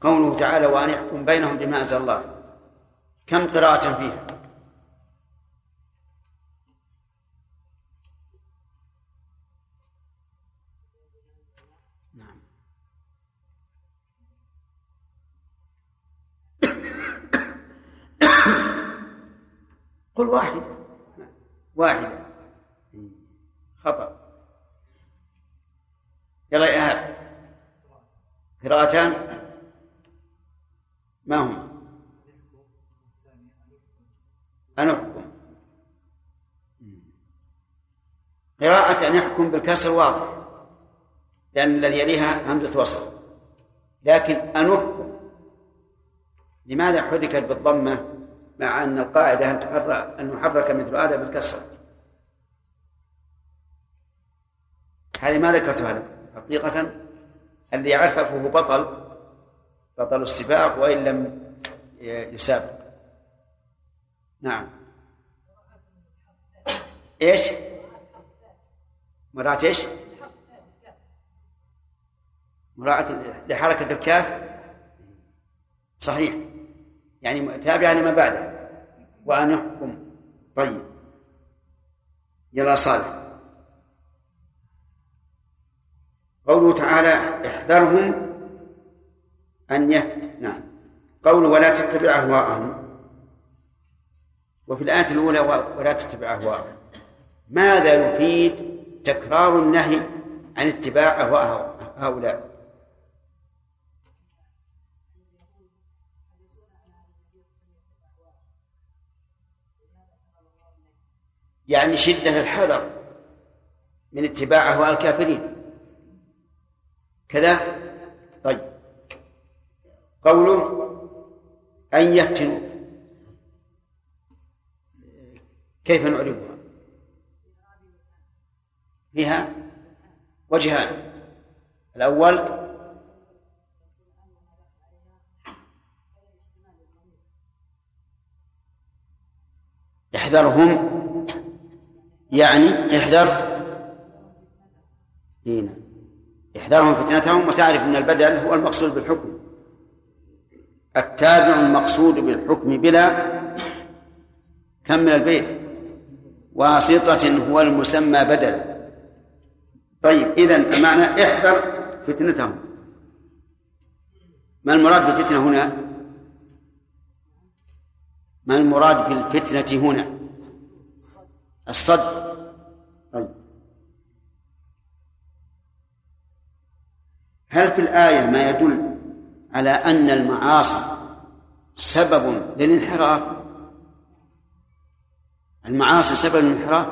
قوله تعالى وأن يحكم بينهم بما أنزل الله. كم قراءة فيها؟ نعم. قل واحدة. واحدة. خطأ. يلا يا إيهاب قراءتان؟ ما هما؟ أن أحكم قراءة أن يحكم بالكسر واضح لأن الذي يليها همزة وصل. لكن أن أحكم لماذا حركت بالضمة مع أن القاعدة أن تحرك أن مثل هذا بالكسر؟ هذه ما ذكرتها لك حقيقة. اللي يعرفه بطل بطل السباق وإن لم يسابق. نعم. إيش؟ مراعاة إيش؟ مراعاة لحركة الكاف؟ صحيح. يعني تابعة لما بعده. وأن يحكم. طيب. يلا صالح. قوله تعالى احذرهم أن يهت نعم. قوله ولا تتبع أهواءهم. وفي الآية الأولى ولا تتبع أهواءهم. ماذا يفيد تكرار النهي عن اتباع أهواء هؤلاء؟ يعني شدة الحذر من اتباع أهواء الكافرين. كذا؟ قوله أن يفتنوا. كيف نعربها؟ فيها وجهان. الأول احذرهم يعني احذر. هنا احذرهم فتنتهم وتعرف إن البدل هو المقصود بالحكم. التابع المقصود بالحكم بلا كم من البيت؟ واسطة هو المسمى بدل. طيب إذا المعنى احذر فتنتهم. ما المراد بالفتنة هنا؟ ما المراد بالفتنة هنا؟ الصد. طيب. هل في الآية ما يدل على أن المعاصي سبب للانحراف. المعاصي سبب للانحراف.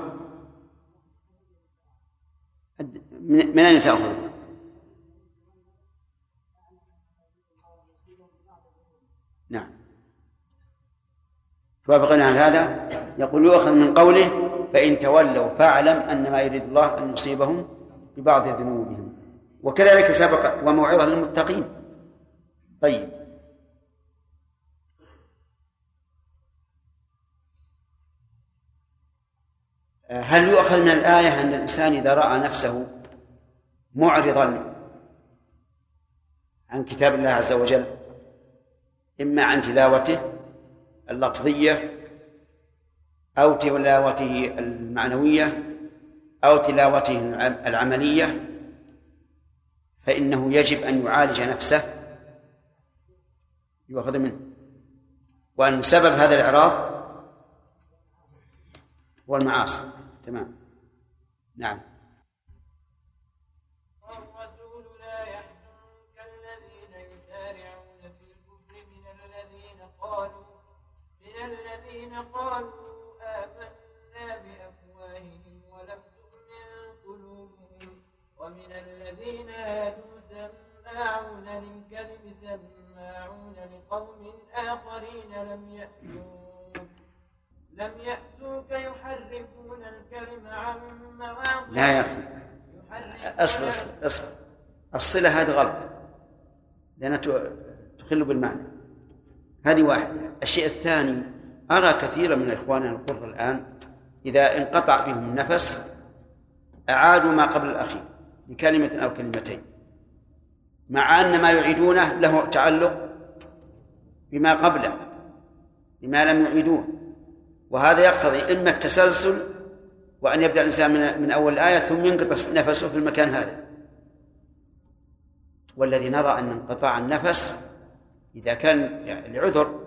من أين تأخذ؟ نعم. توافقنا على هذا؟ يقول يؤخذ من قوله فإن تولوا فاعلم أن ما يريد الله أن يصيبهم ببعض ذنوبهم. وكذلك سبق وموعظة للمتقين. طيب. هل يؤخذ من الآية أن الإنسان إذا رأى نفسه معرضا عن كتاب الله عز وجل إما عن تلاوته اللفظية أو تلاوته المعنوية أو تلاوته العملية فإنه يجب أن يعالج نفسه يؤخذ منه. وأن سبب هذا الإعراض هو المعاصي. تمام. نعم. والرسول لا الذين يسارعون في الكفر من الذين قالوا من الذين قالوا بأفواههم ولم تؤمن قلوبهم ومن الذين هادوا سماعون للكذب سماعون لقوم آخرين لم يأتوك لم يأتوك يحرفون الكلم عن مواضعه لا يا أخي. اصبر اصبر اصبر. الصلة هذه غلط لأنها تخل بالمعنى. هذه واحدة الشيء الثاني أرى كثيرا من إخواننا القر الآن إذا انقطع بهم النفس أعادوا ما قبل الأخير بكلمة أو كلمتين. مع أن ما يعيدونه له تعلق بما قبله بما لم يعيدوه. وهذا يقتضي إما التسلسل وأن يبدأ الإنسان من, من أول الآية ثم ينقطع نفسه في المكان هذا. والذي نرى أن انقطاع النفس إذا كان لعذر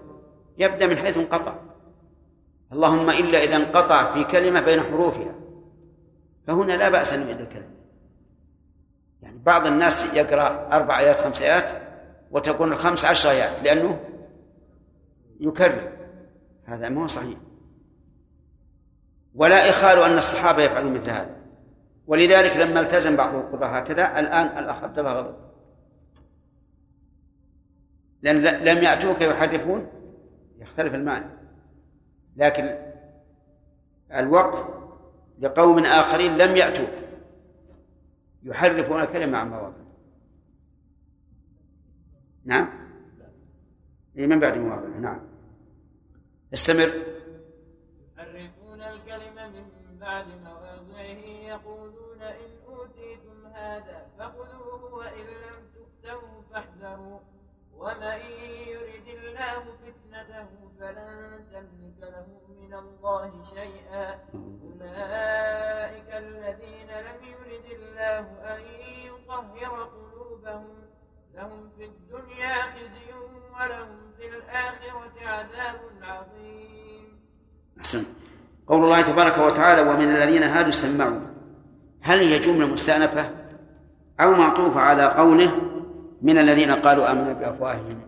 يبدأ من حيث انقطع. اللهم إلا إذا انقطع في كلمة بين حروفها فهنا لا بأس أن يعيد الكلمة. بعض الناس يقرأ أربع آيات خمس آيات وتكون الخمس عشر آيات لأنه يكرر. هذا ما هو صحيح. ولا إخال أن الصحابة يفعلون مثل هذا. ولذلك لما التزم بعض القراء هكذا الآن الأخ عبد الله غلط. لأن لم يأتوك يحرفون؟ يختلف المعنى. لكن الوقف لقوم آخرين لم يأتوك يحرفون الكلمة عن مواضع نعم؟ إيه من بعد مواضع نعم. استمر. يحرفون الكلمة من بعد مواضعه يقولون إن أوتيتم هذا فخذوه وإن لم تؤتوه فاحذروا. ومن يرد الله فتنته فلن تملك له من الله شيئا أولئك الذين لم يرد الله أن يطهر قلوبهم لهم في الدنيا خزي ولهم في الآخرة عذاب عظيم. أحسن. قول الله تبارك وتعالى ومن الذين هادوا سمعوا. هل هي جملة مستأنفة أو معطوفة على قوله من الذين قالوا آمنا بأفواههم.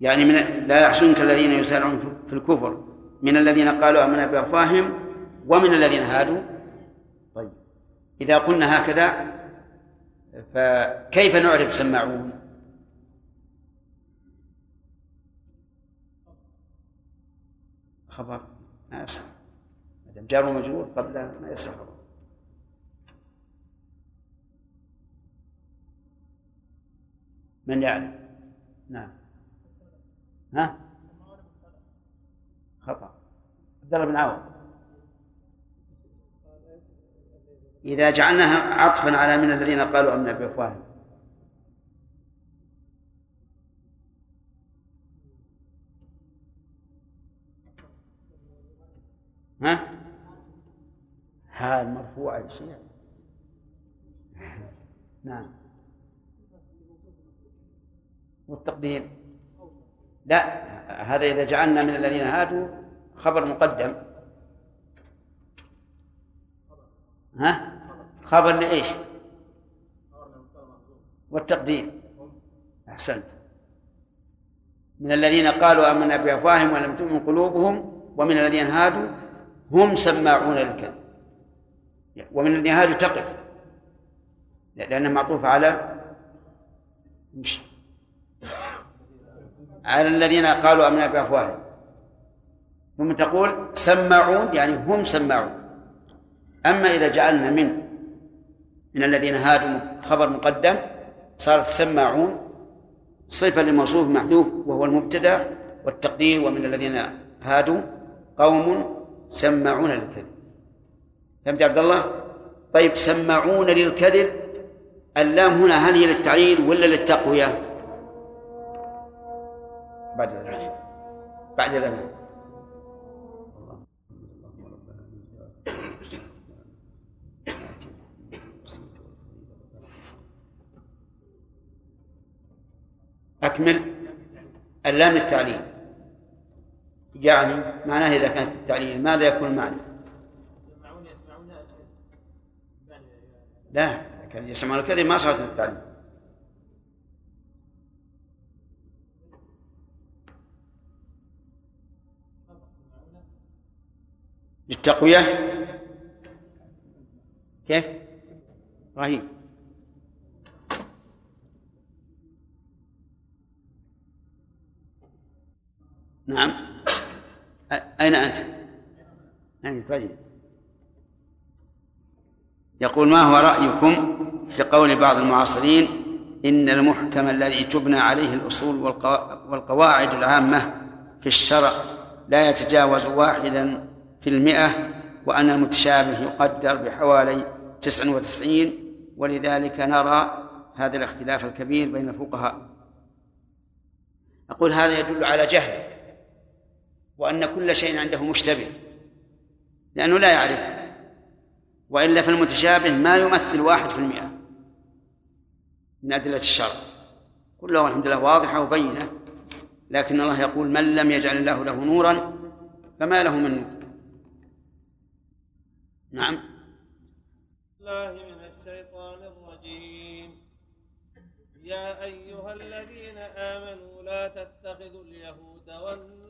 يعني من لا يحسنك الذين يسارعون في الكفر. من الذين قالوا آمنا بأفواههم ومن الذين هادوا. طيب. إذا قلنا هكذا فكيف نعرف سماعون خبر. ما يصح. ما دام جار ومجرور قبل ما يصح. من يعلم؟ نعم. ها؟ خطأ. عبد الله بن عوض إذا جعلناها عطفا على من الذين قالوا أمنا بأفواههم ها؟ حال مرفوع شيء نعم. والتقدير لا هذا إذا جعلنا من الذين هادوا خبر مقدم. ها؟ خبر لإيش؟ والتقدير. أحسنت. من الذين قالوا آمنا بأفواههم ولم تؤمن قلوبهم ومن الذين هادوا هم سماعون للكذب ومن الذين هادوا تقف. لأنها معطوفة على مش على الذين قالوا آمنا بأفواههم. ثم تقول سماعون يعني هم سماعون. أما إذا جعلنا من من الذين هادوا خبر مقدم صارت سماعون صفة لموصوف محذوف وهو المبتدأ والتقدير ومن الذين هادوا قوم سماعون للكذب. فهمت عبد الله؟ طيب سماعون للكذب. اللام هنا هل هي للتعليل ولا للتقوية؟ بعد الأذان. بعد الأذان. أكمل. اللام التعليل يعني معناه إذا كانت التعليل ماذا يكون المعنى؟ لا كان يسمعون الكذب ما صارت التعليل للتقوية كيف؟ رهيب نعم أين أنت؟ أين؟ طيب. يقول ما هو رأيكم في قول بعض المعاصرين إن المحكم الذي تبنى عليه الأصول والقواعد العامة في الشرع لا يتجاوز واحدا في المئة وأن المتشابه يقدر بحوالي تسع وتسعين ولذلك نرى هذا الاختلاف الكبير بين الفقهاء. أقول هذا يدل على جهل وأن كل شيء عنده مشتبه لأنه لا يعرف. وإلا في المتشابه ما يمثل واحد في المئة من أدلة الشرع. كلها الحمد لله واضحة وبينة لكن الله يقول من لم يجعل الله له نورا فما له من نور. نعم. الله من الشيطان الرجيم. يا أيها الذين آمنوا لا تتخذوا اليهود والنصارى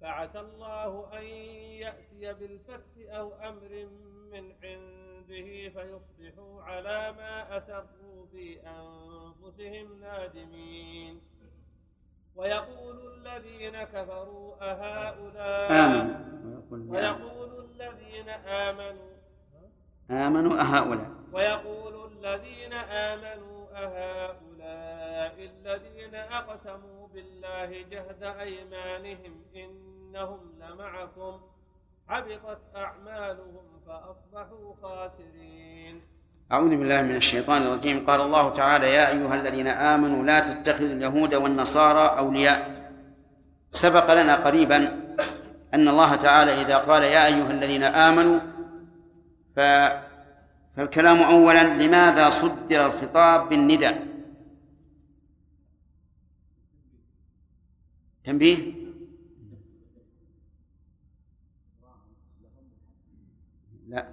فعسى الله أن يأتي بالفتح أو أمر من عنده فيصبحوا على ما أسروا في أنفسهم نادمين. ويقول الذين كفروا أهؤلاء آمنوا. ويقول الذين آمنوا آمنوا أهؤلاء. ويقول الذين آمنوا أهؤلاء الذين أقسموا بالله جهد أيمانهم إنهم لمعكم حبطت أعمالهم فأصبحوا خاسرين. أعوذ بالله من الشيطان الرجيم. قال الله تعالى يا أيها الذين آمنوا لا تتخذوا اليهود والنصارى أولياء. سبق لنا قريبا أن الله تعالى إذا قال يا أيها الذين آمنوا فالكلام أولا لماذا صدر الخطاب بالنداء؟ تنبيه؟ لا.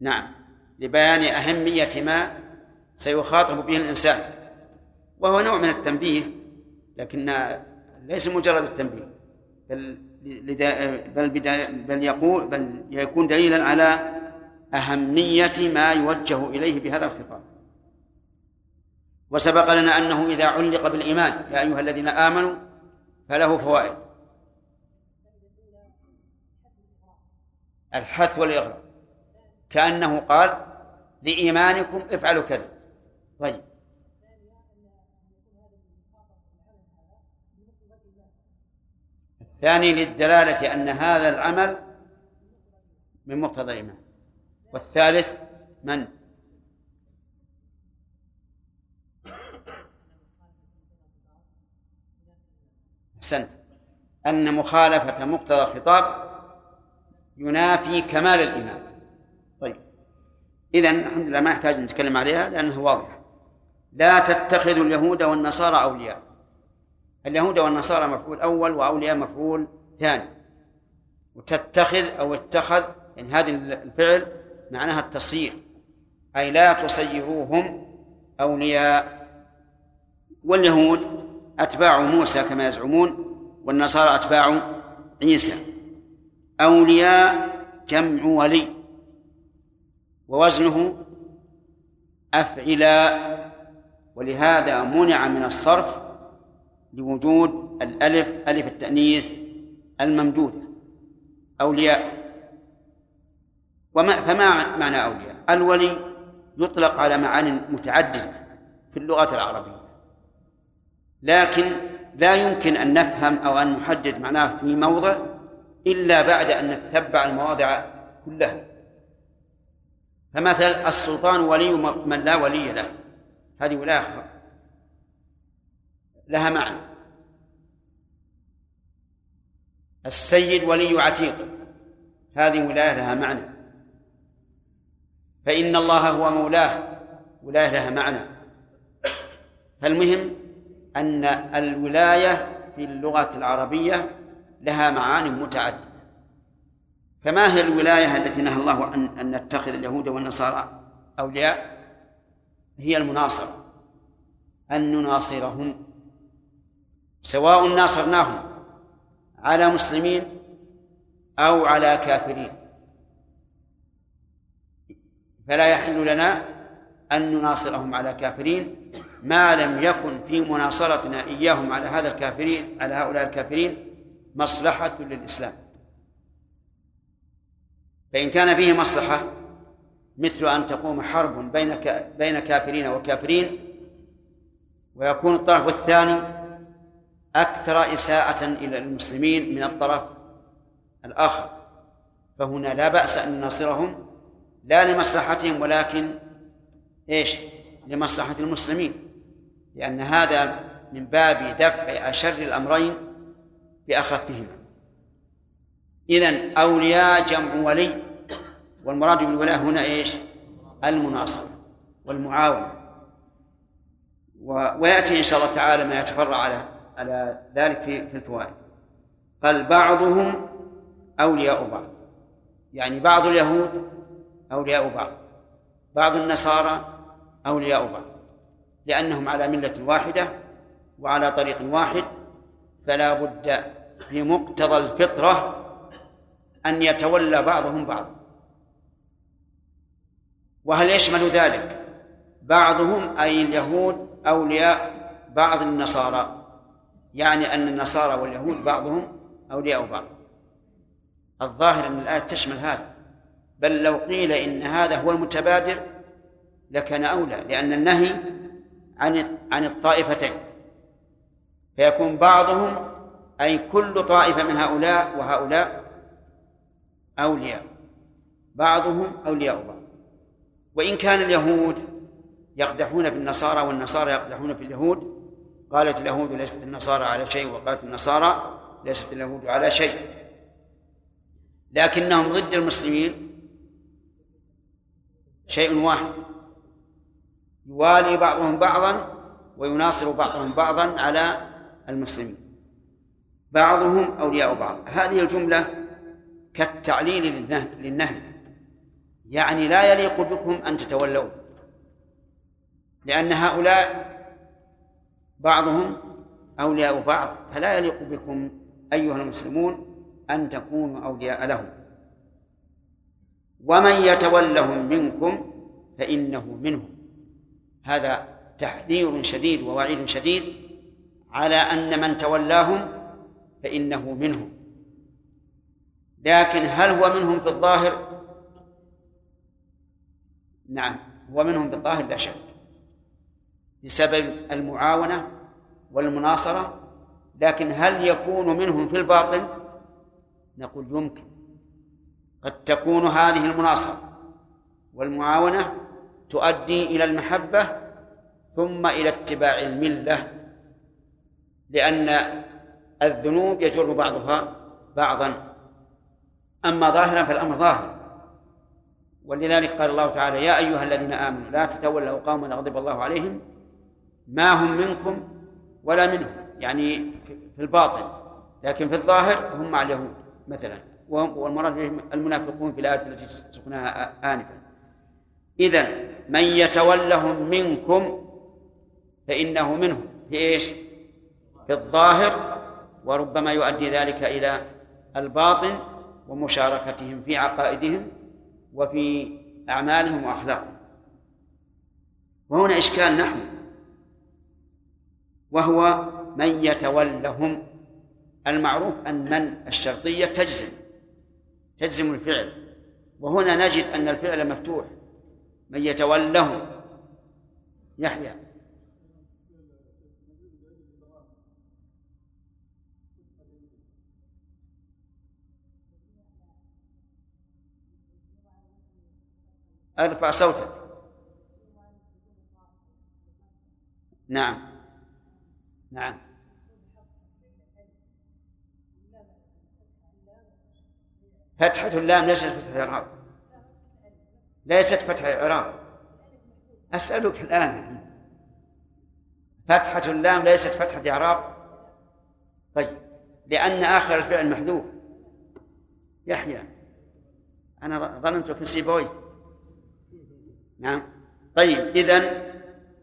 نعم. لبيان أهمية ما سيخاطب به الإنسان. وهو نوع من التنبيه لكن ليس مجرد التنبيه بل بل بل يقول بل يكون دليلا على أهمية ما يوجه إليه بهذا الخطاب. وسبق لنا أنه إذا علق بالإيمان يا أيها الذين آمنوا فله فوائد. الحث والإغراء. كأنه قال لإيمانكم افعلوا كذا. طيب. ثاني للدلالة أن هذا العمل من مقتضى الإيمان والثالث من؟ أحسنت. أن مخالفة مقتضى الخطاب ينافي كمال الإيمان. طيب. إذا الحمد لله ما يحتاج نتكلم عليها لأنها واضحة. لا تتخذوا اليهود والنصارى أولياء. اليهود والنصارى مفعول أول وأولياء مفعول ثاني. وتتخذ أو اتخذ يعني هذه الفعل معناها التصير أي لا تصيروهم أولياء. واليهود أتباع موسى كما يزعمون والنصارى أتباع عيسى. أولياء جمع ولي. ووزنه أفعلاء. ولهذا منع من الصرف لوجود الألف ألف التأنيث الممدودة أولياء. وما فما معنى أولياء؟ الولي يطلق على معان متعددة في اللغة العربية. لكن لا يمكن أن نفهم أو أن نحدد معناه في موضع إلا بعد أن نتتبع المواضع كلها. فمثلا السلطان ولي من لا ولي له. هذه ولاية لها معنى. السيد ولي عتيق. هذه ولاية لها معنى. فإن الله هو مولاه ولاية لها معنى. فالمهم أن الولاية في اللغة العربية لها معان متعددة. فما هي الولاية التي نهى الله أن أن نتخذ اليهود والنصارى أولياء؟ هي المناصرة. أن نناصرهم سواء ناصرناهم على مسلمين أو على كافرين. فلا يحل لنا أن نناصرهم على كافرين. ما لم يكن في مناصرتنا إياهم على هذا الكافرين على هؤلاء الكافرين مصلحة للإسلام. فإن كان فيه مصلحة مثل أن تقوم حرب بين بين كافرين وكافرين ويكون الطرف الثاني أكثر إساءة إلى المسلمين من الطرف الآخر. فهنا لا بأس أن نناصرهم لا لمصلحتهم ولكن إيش؟ لمصلحة المسلمين. لأن هذا من باب دفع أشر الأمرين بأخفهما. إذن أولياء جمع ولي والمراد بالولاء هنا إيش؟ المناصرة والمعاونة. ويأتي إن شاء الله تعالى ما يتفرع على على ذلك في في الفوائد. قال بعضهم أولياء بعض. يعني بعض اليهود أولياء بعض. بعض النصارى أولياء بعض. لأنهم على ملة واحدة وعلى طريق واحد فلا بد بمقتضى الفطرة أن يتولى بعضهم بعضا وهل يشمل ذلك بعضهم؟ أي اليهود أولياء بعض النصارى. يعني أن النصارى واليهود بعضهم أولياء بعض. الظاهر أن الآية تشمل هذا. بل لو قيل إن هذا هو المتبادر لكان أولى لأن النهي عن عن الطائفتين. فيكون بعضهم أي كل طائفة من هؤلاء وهؤلاء أولياء. بعضهم أولياء بعض. وإن كان اليهود يقدحون في النصارى والنصارى يقدحون في اليهود قالت اليهود ليست النصارى على شيء وقالت النصارى ليست اليهود على شيء. لكنهم ضد المسلمين شيء واحد. يوالي بعضهم بعضا ويناصر بعضهم بعضا على المسلمين. بعضهم أولياء بعض. هذه الجملة كالتعليل للنهي يعني لا يليق بكم أن تتولوا لأن هؤلاء بعضهم أولياء بعض فلا يليق بكم أيها المسلمون أن تكونوا أولياء لهم. ومن يتولهم منكم فإنه منهم. هذا تحذير شديد ووعيد شديد على أن من تولاهم فإنه منهم. لكن هل هو منهم في الظاهر؟ نعم هو منهم بالظاهر لا شك. بسبب المعاونة والمناصرة لكن هل يكون منهم في الباطن؟ نقول يمكن. قد تكون هذه المناصرة والمعاونة تؤدي إلى المحبة ثم إلى اتباع الملة لأن الذنوب يجر بعضها بعضا. أما ظاهرا فالأمر ظاهر. ولذلك قال الله تعالى يا أيها الذين آمنوا لا تتولوا قوما غضب الله عليهم ما هم منكم ولا منهم يعني في الباطن لكن في الظاهر هم مع اليهود مثلا. والمراد بهم المنافقون في الآية التي سقناها آنفا. إذا من يتولهم منكم فإنه منهم. في إيش؟ في الظاهر وربما يؤدي ذلك إلى الباطن ومشاركتهم في عقائدهم وفي أعمالهم وأخلاقهم. وهنا إشكال نحن. وهو من يتولهم. المعروف أن من الشرطية تجزم تجزم الفعل. وهنا نجد أن الفعل مفتوح. من يتولهم يحيى. أرفع صوتك. نعم. نعم. فتحة اللام ليست فتحة الإعراب ليست فتحة الإعراب أسألك الآن. فتحة اللام ليست فتحة إعراب؟ طيب. لأن آخر الفعل محذوف. يحيى أنا ظننتك سيبوي نعم. طيب إذن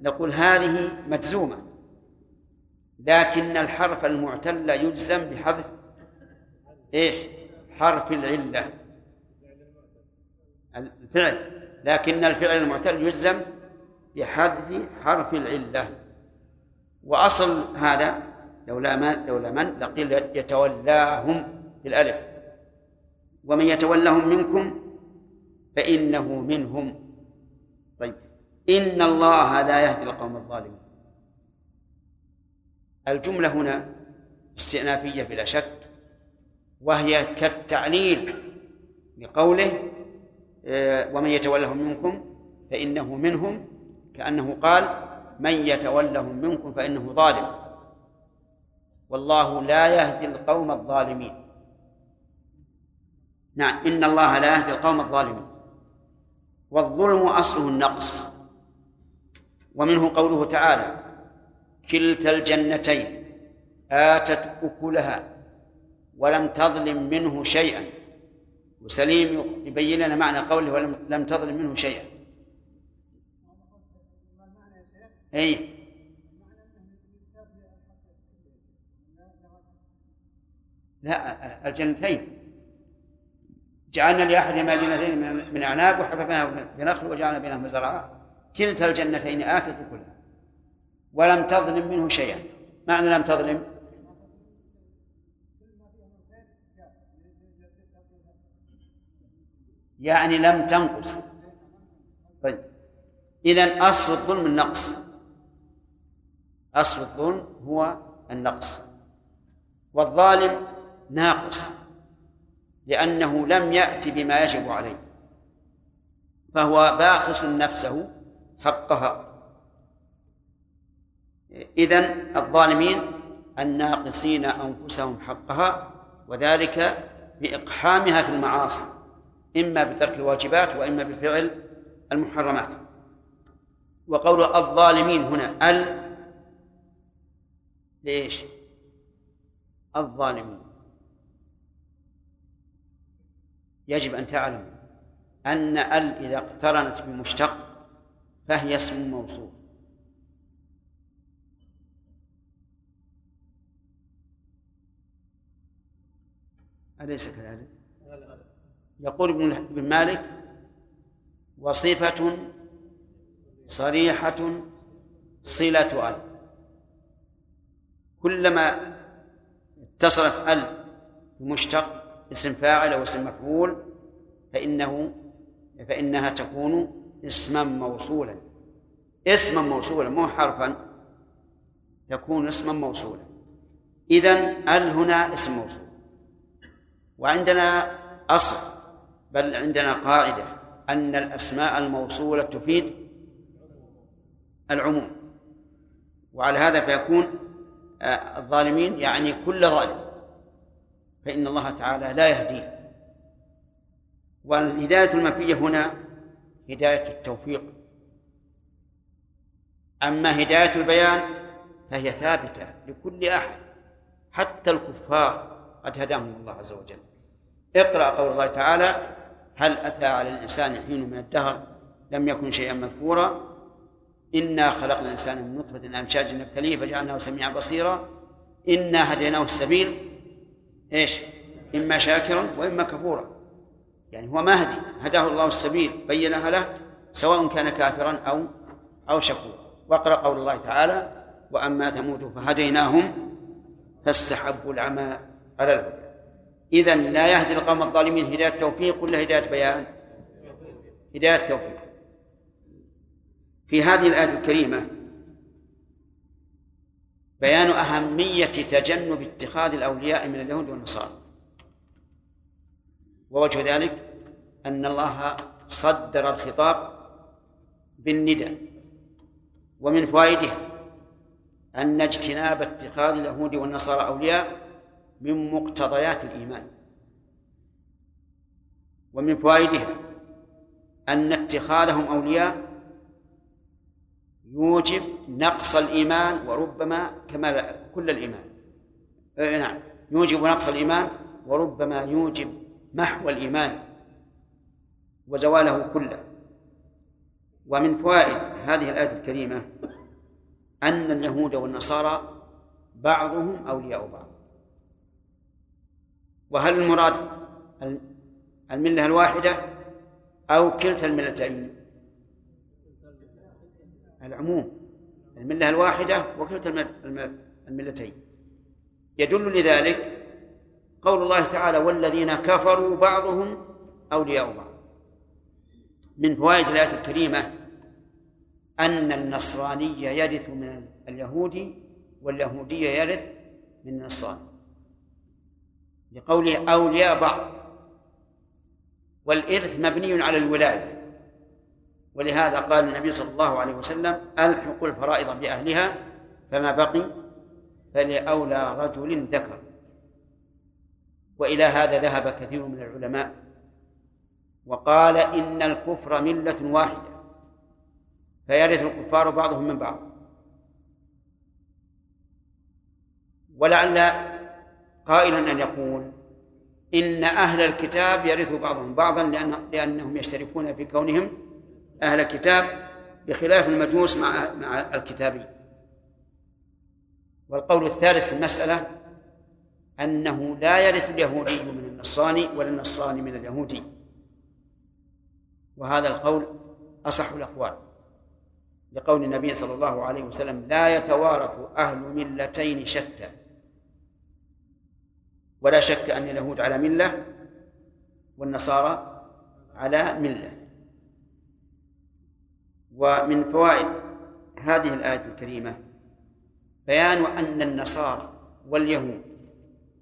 نقول هذه مجزومة. لكن الحرف المعتل يجزم بحذف إيش؟ حرف العلة. الفعل. لكن الفعل المعتل يجزم بحذف حرف العلة. وأصل هذا لولا من لولا من لقيل يتولاهم بالألف. ومن يتولهم منكم فإنه منهم. طيب. إن الله لا يهدي القوم الظالمين. الجملة هنا استئنافية بلا شك وهي كالتعليل لقوله آه، ومن يتولهم منكم فإنه منهم كأنه قال من يتولهم منكم فإنه ظالم والله لا يهدي القوم الظالمين. نعم إن الله لا يهدي القوم الظالمين. والظلم أصله النقص ومنه قوله تعالى كلتا الجنتين آتت أكلها ولم تظلم منه شيئا. وسليم يبين لنا معنى قوله ولم لم تظلم منه شيئا. أي لا الجنتين. جعلنا لأحدهما جنتين من أعناب وحففناها بنخل وجعلنا بينهما زرعا كلتا الجنتين آتت كلها ولم تظلم منه شيئا. معنى لم تظلم؟ يعني لم تنقص. طيب. إذا أصل الظلم النقص. أصل الظلم هو النقص. والظالم ناقص لأنه لم يأت بما يجب عليه. فهو باخس نفسه حقها. إذن الظالمين الناقصين أنفسهم حقها وذلك بإقحامها في المعاصي إما بترك الواجبات وإما بفعل المحرمات. وقول الظالمين هنا ال ليش؟ الظالمين. يجب أن تعلم أن ال إذا اقترنت بمشتق فهي اسم موصول. أليس كذلك؟ يقول ابن مالك وصفة صريحة صلة أل. كلما اتصلت أل بمشتق اسم فاعل أو اسم مفعول فإنه فإنها تكون اسما موصولا. اسما موصولا مو حرفا يكون اسما موصولا. إذن أل هنا اسم موصول. وعندنا أصل بل عندنا قاعدة أن الأسماء الموصولة تفيد العموم. وعلى هذا فيكون آه، الظالمين يعني كل ظالم. فإن الله تعالى لا يهدي والهداية المنفية هنا هداية التوفيق. أما هداية البيان فهي ثابتة لكل أحد حتى الكفار. قد هداهم الله عز وجل. اقرأ قول الله تعالى هل أتى على الإنسان حين من الدهر؟ لم يكن شيئا مذكورا. إنا خلقنا الإنسان من نطفة أمشاج نبتليه فجعلناه سميعا بصيرا. إنا هديناه السبيل. إيش؟ إما شاكرا وإما كفورا. يعني هو مهدي هداه الله السبيل بينها له سواء كان كافرا أو أو شكورا. واقرأ قول الله تعالى وأما ثمود فهديناهم فاستحبوا العمى. على الهدى. إذا لا يهدي القوم الظالمين هداية توفيق ولا هداية بيان؟ هداية توفيق. في هذه الآية الكريمة بيان أهمية تجنب اتخاذ الأولياء من اليهود والنصارى. ووجه ذلك أن الله صدر الخطاب بالندى ومن فوائده أن اجتناب اتخاذ اليهود والنصارى أولياء من مقتضيات الإيمان ومن فوائدها أن اتخاذهم أولياء يوجب نقص الإيمان وربما كمال كل الإيمان. نعم يوجب نقص الإيمان وربما يوجب محو الإيمان وزواله كله. ومن فوائد هذه الآية الكريمة أن اليهود والنصارى بعضهم أولياء بعض. وهل المراد الملة الواحدة أو كلتا الملتين العموم؟ الملة الواحدة وكلتا الملتين. يدل لذلك قول الله تعالى والذين كفروا بعضهم أولياء بعض من فوائد الآية الكريمة أن النصراني يرث من اليهود واليهودية يرث من النصراني لقوله أولياء بعض. والإرث مبني على الولاية. ولهذا قال النبي صلى الله عليه وسلم ألحقوا الفرائض بأهلها فما بقي فلأولى رجل ذكر. وإلى هذا ذهب كثير من العلماء. وقال إن الكفر ملة واحدة. فيرث الكفار بعضهم من بعض. ولعل قائلا أن يقول إن أهل الكتاب يرث بعضهم بعضا لأن لأنهم يشتركون في كونهم أهل كتاب بخلاف المجوس مع مع الكتابي. والقول الثالث في المسألة أنه لا يرث اليهودي من النصراني ولا النصراني من اليهودي. وهذا القول أصح الأقوال لقول النبي صلى الله عليه وسلم لا يتوارث أهل ملتين شتى. ولا شك أن اليهود على ملة والنصارى على ملة. ومن فوائد هذه الآية الكريمة بيان أن النصارى واليهود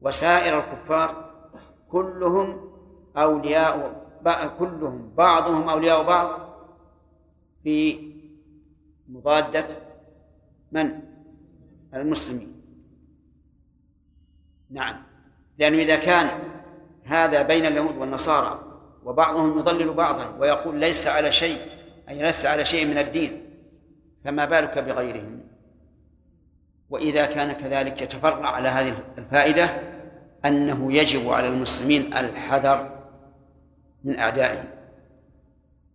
وسائر الكفار كلهم أولياء كلهم بعضهم أولياء بعض في مضادة من؟ المسلمين. نعم. لأنه إذا كان هذا بين اليهود والنصارى وبعضهم يضلل بعضا ويقول ليس على شيء أي ليس على شيء من الدين فما بالك بغيرهم وإذا كان كذلك يتفرع على هذه الفائدة أنه يجب على المسلمين الحذر من أعدائهم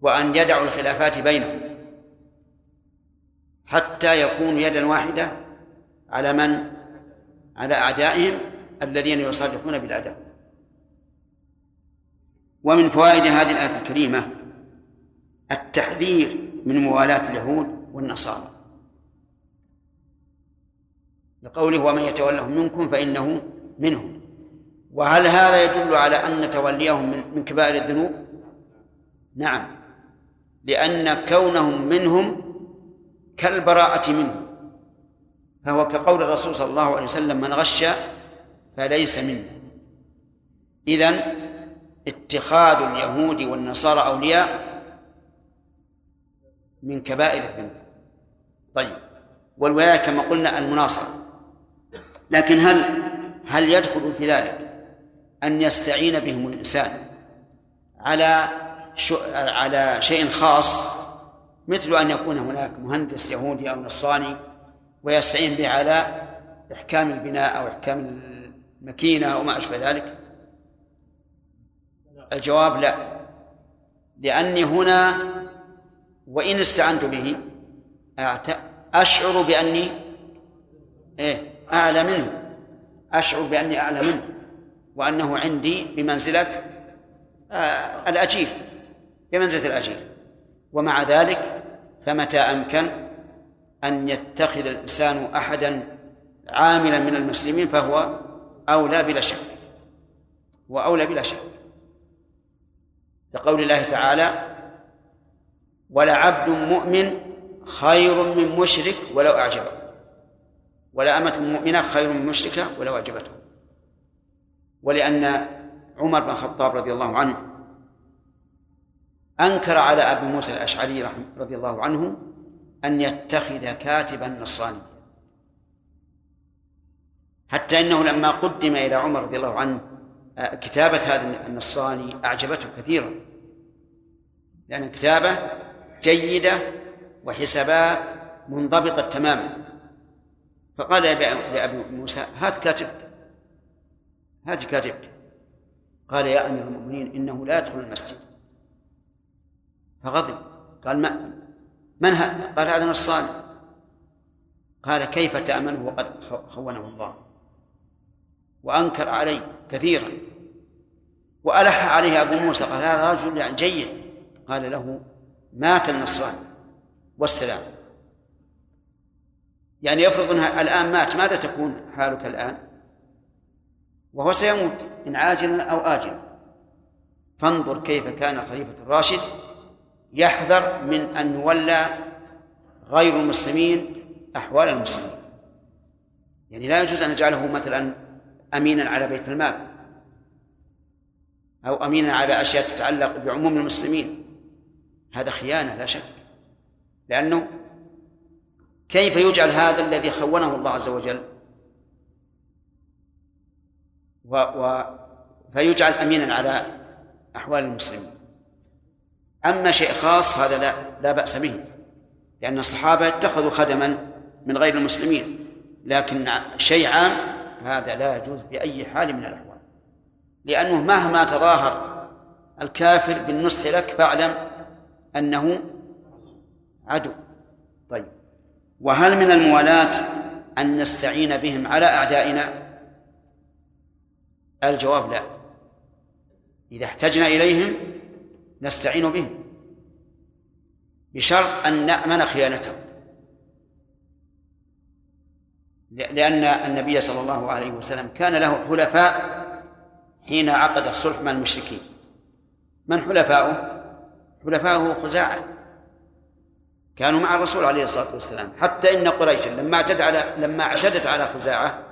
وأن يدعوا الخلافات بينهم حتى يكونوا يدا واحدة على من؟ على أعدائهم الذين يصرحون بالأدب. ومن فوائد هذه الآية الكريمة التحذير من موالاة اليهود والنصارى. لقوله ومن يتولهم منكم فإنه منهم. وهل هذا يدل على أن توليهم من كبائر الذنوب؟ نعم. لأن كونهم منهم كالبراءة منهم. فهو كقول الرسول صلى الله عليه وسلم من غش فليس منا إذن اتخاذ اليهود والنصارى أولياء من كبائر الذنوب طيب. والولاية كما قلنا المناصرة. لكن هل هل يدخل في ذلك أن يستعين بهم الإنسان على على شيء خاص مثل أن يكون هناك مهندس يهودي أو نصراني ويستعين به على إحكام البناء أو إحكام الماكينة أو ما أشبه ذلك؟ الجواب لا. لأني هنا وإن استعنت به أشعر بأني إيه؟ أعلى منه. أشعر بأني أعلى منه. وأنه عندي بمنزلة آه الأجير بمنزلة الأجير. ومع ذلك فمتى أمكن أن يتخذ الإنسان أحدا عاملا من المسلمين فهو أولى بلا شك. وأولى بلا شك. لقول الله تعالى ولعبد مؤمن خير من مشرك ولو أعجبه. ولا أمة مؤمنة خير من مشركة ولو أعجبته. ولأن عمر بن الخطاب رضي الله عنه أنكر على أبي موسى الأشعري رضي الله عنه أن يتخذ كاتبا نصرانيا. حتى أنه لما قدم إلى عمر رضي الله عنه آه، كتابة هذا النصراني أعجبته كثيرا. لأن الكتابه جيدة وحسابات منضبطة تماما. فقال لابي موسى هات كاتبك هات كاتبك قال يا أمير المؤمنين إنه لا يدخل المسجد. فغضب. قال ما من هذا؟ قال هذا نصراني. قال كيف تأمنه وقد خونه الله؟ وأنكر عليه كثيرا. وألح عليه أبو موسى قال هذا رجل يعني جيد. قال له مات النصران. والسلام. يعني يفرض أنها الآن مات ماذا تكون حالك الآن؟ وهو سيموت إن عاجلا أو آجلا. فانظر كيف كان خليفة الراشد يحذر من أن يولى غير المسلمين أحوال المسلمين. يعني لا يجوز أن نجعله مثلا أمينا على بيت المال أو أمينا على أشياء تتعلق بعموم المسلمين. هذا خيانة لا شك. لأنه كيف يجعل هذا الذي خونه الله عز وجل؟ و, و فيجعل أمينا على أحوال المسلمين. أما شيء خاص هذا لا لا بأس به لأن الصحابة اتخذوا خدما من غير المسلمين لكن شيء عام هذا لا يجوز بأي حال من الأحوال. لأنه مهما تظاهر الكافر بالنصح لك فاعلم أنه عدو. طيب. وهل من الموالاة أن نستعين بهم على أعدائنا؟ الجواب لا. إذا احتجنا إليهم نستعين بهم بشرط أن نأمن خيانتهم. لأن النبي صلى الله عليه وسلم كان له حلفاء حين عقد الصلح مع المشركين. من حلفاؤه؟ حلفاؤه خزاعة. كانوا مع الرسول عليه الصلاة والسلام. حتى إن قريشا لما اعتدت على لما اعتدت على خزاعة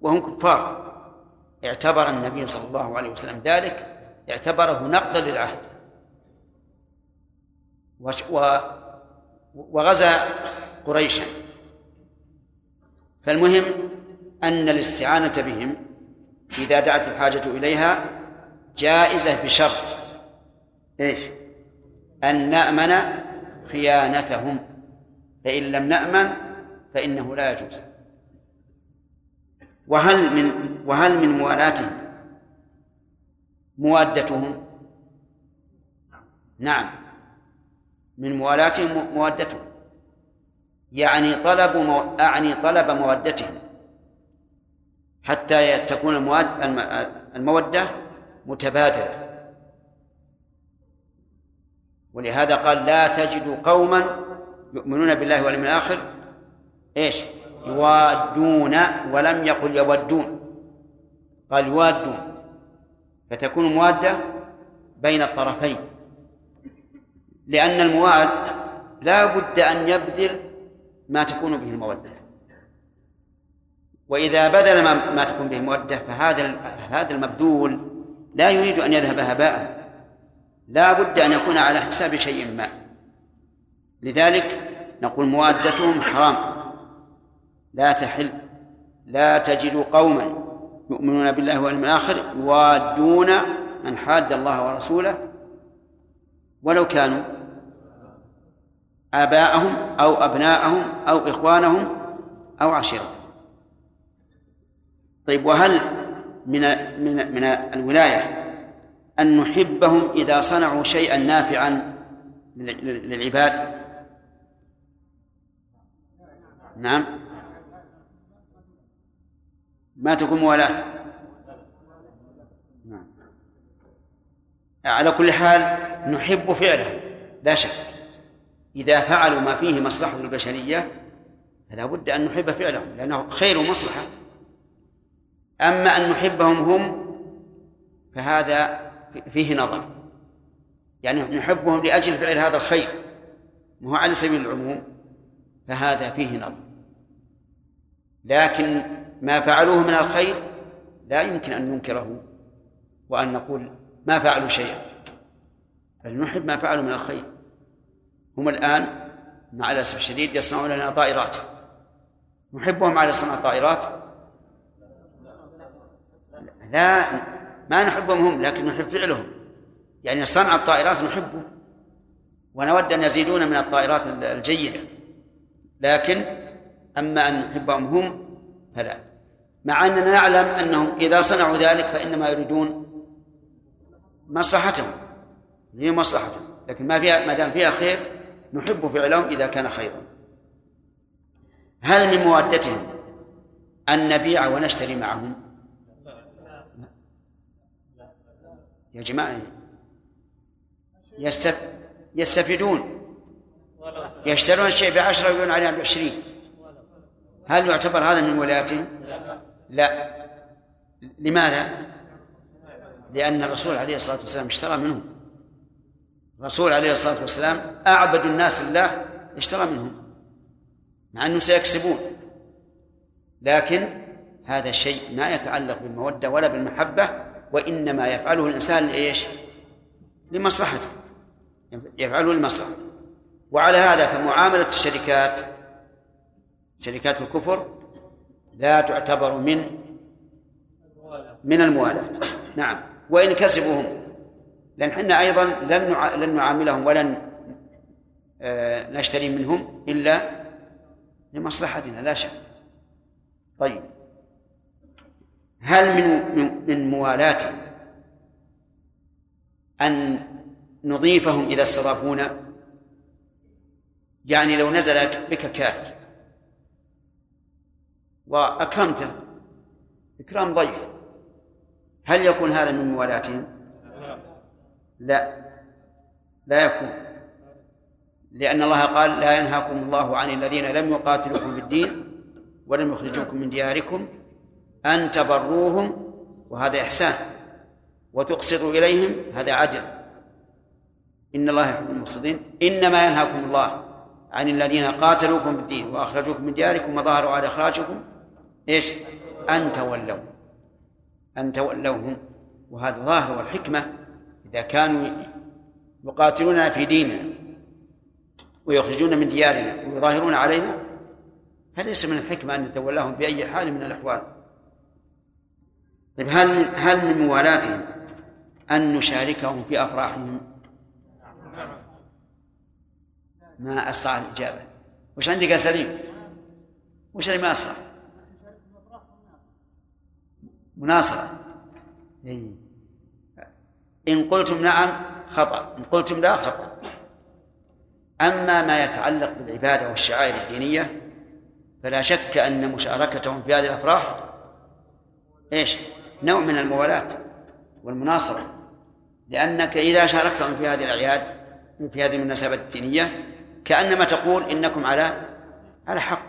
وهم كفار اعتبر النبي صلى الله عليه وسلم ذلك اعتبره نقضا للعهد. وغزا قريشا. فالمهم أن الاستعانة بهم إذا دعت الحاجة إليها جائزة بشرط. إيش؟ أن نأمن خيانتهم. فإن لم نأمن فإنه لا يجوز. وهل من وهل من موالاتهم موادتهم نعم. من موالاتهم موادتهم يعني طلب مو... أعني طلب مودتهم. حتى تكون المواد المودة متبادلة. ولهذا قال لا تجد قوما يؤمنون بالله واليوم الآخر. إيش؟ يوادون ولم يقل يودون. قال يوادون. فتكون موادة بين الطرفين. لأن المواد لا بد أن يبذل ما تكون به المودة. وإذا بذل ما, ما تكون به المودة فهذا هذا المبذول لا يريد أن يذهب هباء. لا بد أن يكون على حساب شيء ما. لذلك نقول موادتهم حرام. لا تحل. لا تجد قوما يؤمنون بالله واليوم الآخر يوادون من حاد الله ورسوله ولو كانوا آباءهم أو أبناءهم أو إخوانهم أو عشيرتهم. طيب وهل من من من الولاية أن نحبهم إذا صنعوا شيئا نافعا للعباد؟ نعم. ما تكون موالاة. نعم. على كل حال نحب فعلهم لا شك. إذا فعلوا ما فيه مصلحة البشرية فلا بد أن نحب فعلهم لأنه خير ومصلحة أما أن نحبهم هم فهذا فيه نظر. يعني نحبهم لأجل فعل هذا الخير وهو على سبيل العموم فهذا فيه نظر. لكن ما فعلوه من الخير لا يمكن أن ننكره وأن نقول ما فعلوا شيئا. بل نحب ما فعلوا من الخير. هم الآن مع الأسف الشديد يصنعون لنا طائرات. نحبهم على صنع الطائرات لا ما نحبهم هم لكن نحب فعلهم. يعني صنع الطائرات نحبه. ونود أن يزيدون من الطائرات الجيدة. لكن أما أن نحبهم هم فلا. مع أننا نعلم أنهم إذا صنعوا ذلك فإنما يريدون مصلحتهم. هي مصلحتهم؟ لكن ما فيها ما دام فيها خير نحب فعلهم إذا كان خيرا. هل من موادتهم أن نبيع ونشتري معهم؟ يا جماعة يستف... يستفيدون. يشترون الشيء بعشرة ويبيعون عليه بعشرين. هل يعتبر هذا من ولايتهم؟ لا. لماذا؟ لأن الرسول عليه الصلاة والسلام اشترى منهم. الرسول عليه الصلاة والسلام أعبد الناس لله اشترى منهم مع أنهم سيكسبون. لكن هذا شيء ما يتعلق بالمودة ولا بالمحبة وإنما يفعله الإنسان لإيش؟ لمصلحته. يفعله لمصلحته. وعلى هذا فمعاملة الشركات شركات الكفر لا تعتبر من من الموالاة. نعم. وإن كسبوا هم لأن إحنا أيضا لن لن نعاملهم ولن آه، نشتري منهم إلا لمصلحتنا لا شك. طيب. هل من من موالاة أن نضيفهم إذا استضافونا يعني لو نزل بك كافر وأكرمته إكرام ضيف هل يكون هذا من موالاتهم؟ لا. لا يكون. لأن الله قال لا ينهاكم الله عن الذين لم يقاتلوكم في الدين ولم يخرجوكم من دياركم أن تبروهم وهذا إحسان. وتقسطوا إليهم هذا عدل. إن الله يحب المقسطين. إنما ينهاكم الله عن الذين قاتلوكم في الدين وأخرجوكم من دياركم وظهروا على إخراجكم. إيش؟ أن تولوا. أن تولوهم. وهذا ظاهر والحكمة. إذا كانوا يقاتلوننا في ديننا ويخرجون من ديارنا ويظاهرون علينا فليس من الحكمة أن نتولاهم بأي حال من الأحوال طيب هل هل من موالاتهم أن نشاركهم في أفراحهم؟ ما أسرع الإجابة وش عندك يا سليم؟ وش اللي ما أسرع؟ مناصرة إن قلتم نعم خطأ. إن قلتم لا خطأ. أما ما يتعلق بالعبادة والشعائر الدينية فلا شك أن مشاركتهم في هذه الأفراح إيش؟ نوع من الموالاة والمناصرة. لأنك إذا شاركتهم في هذه الأعياد في هذه المناسبات الدينية كأنما تقول إنكم على على حق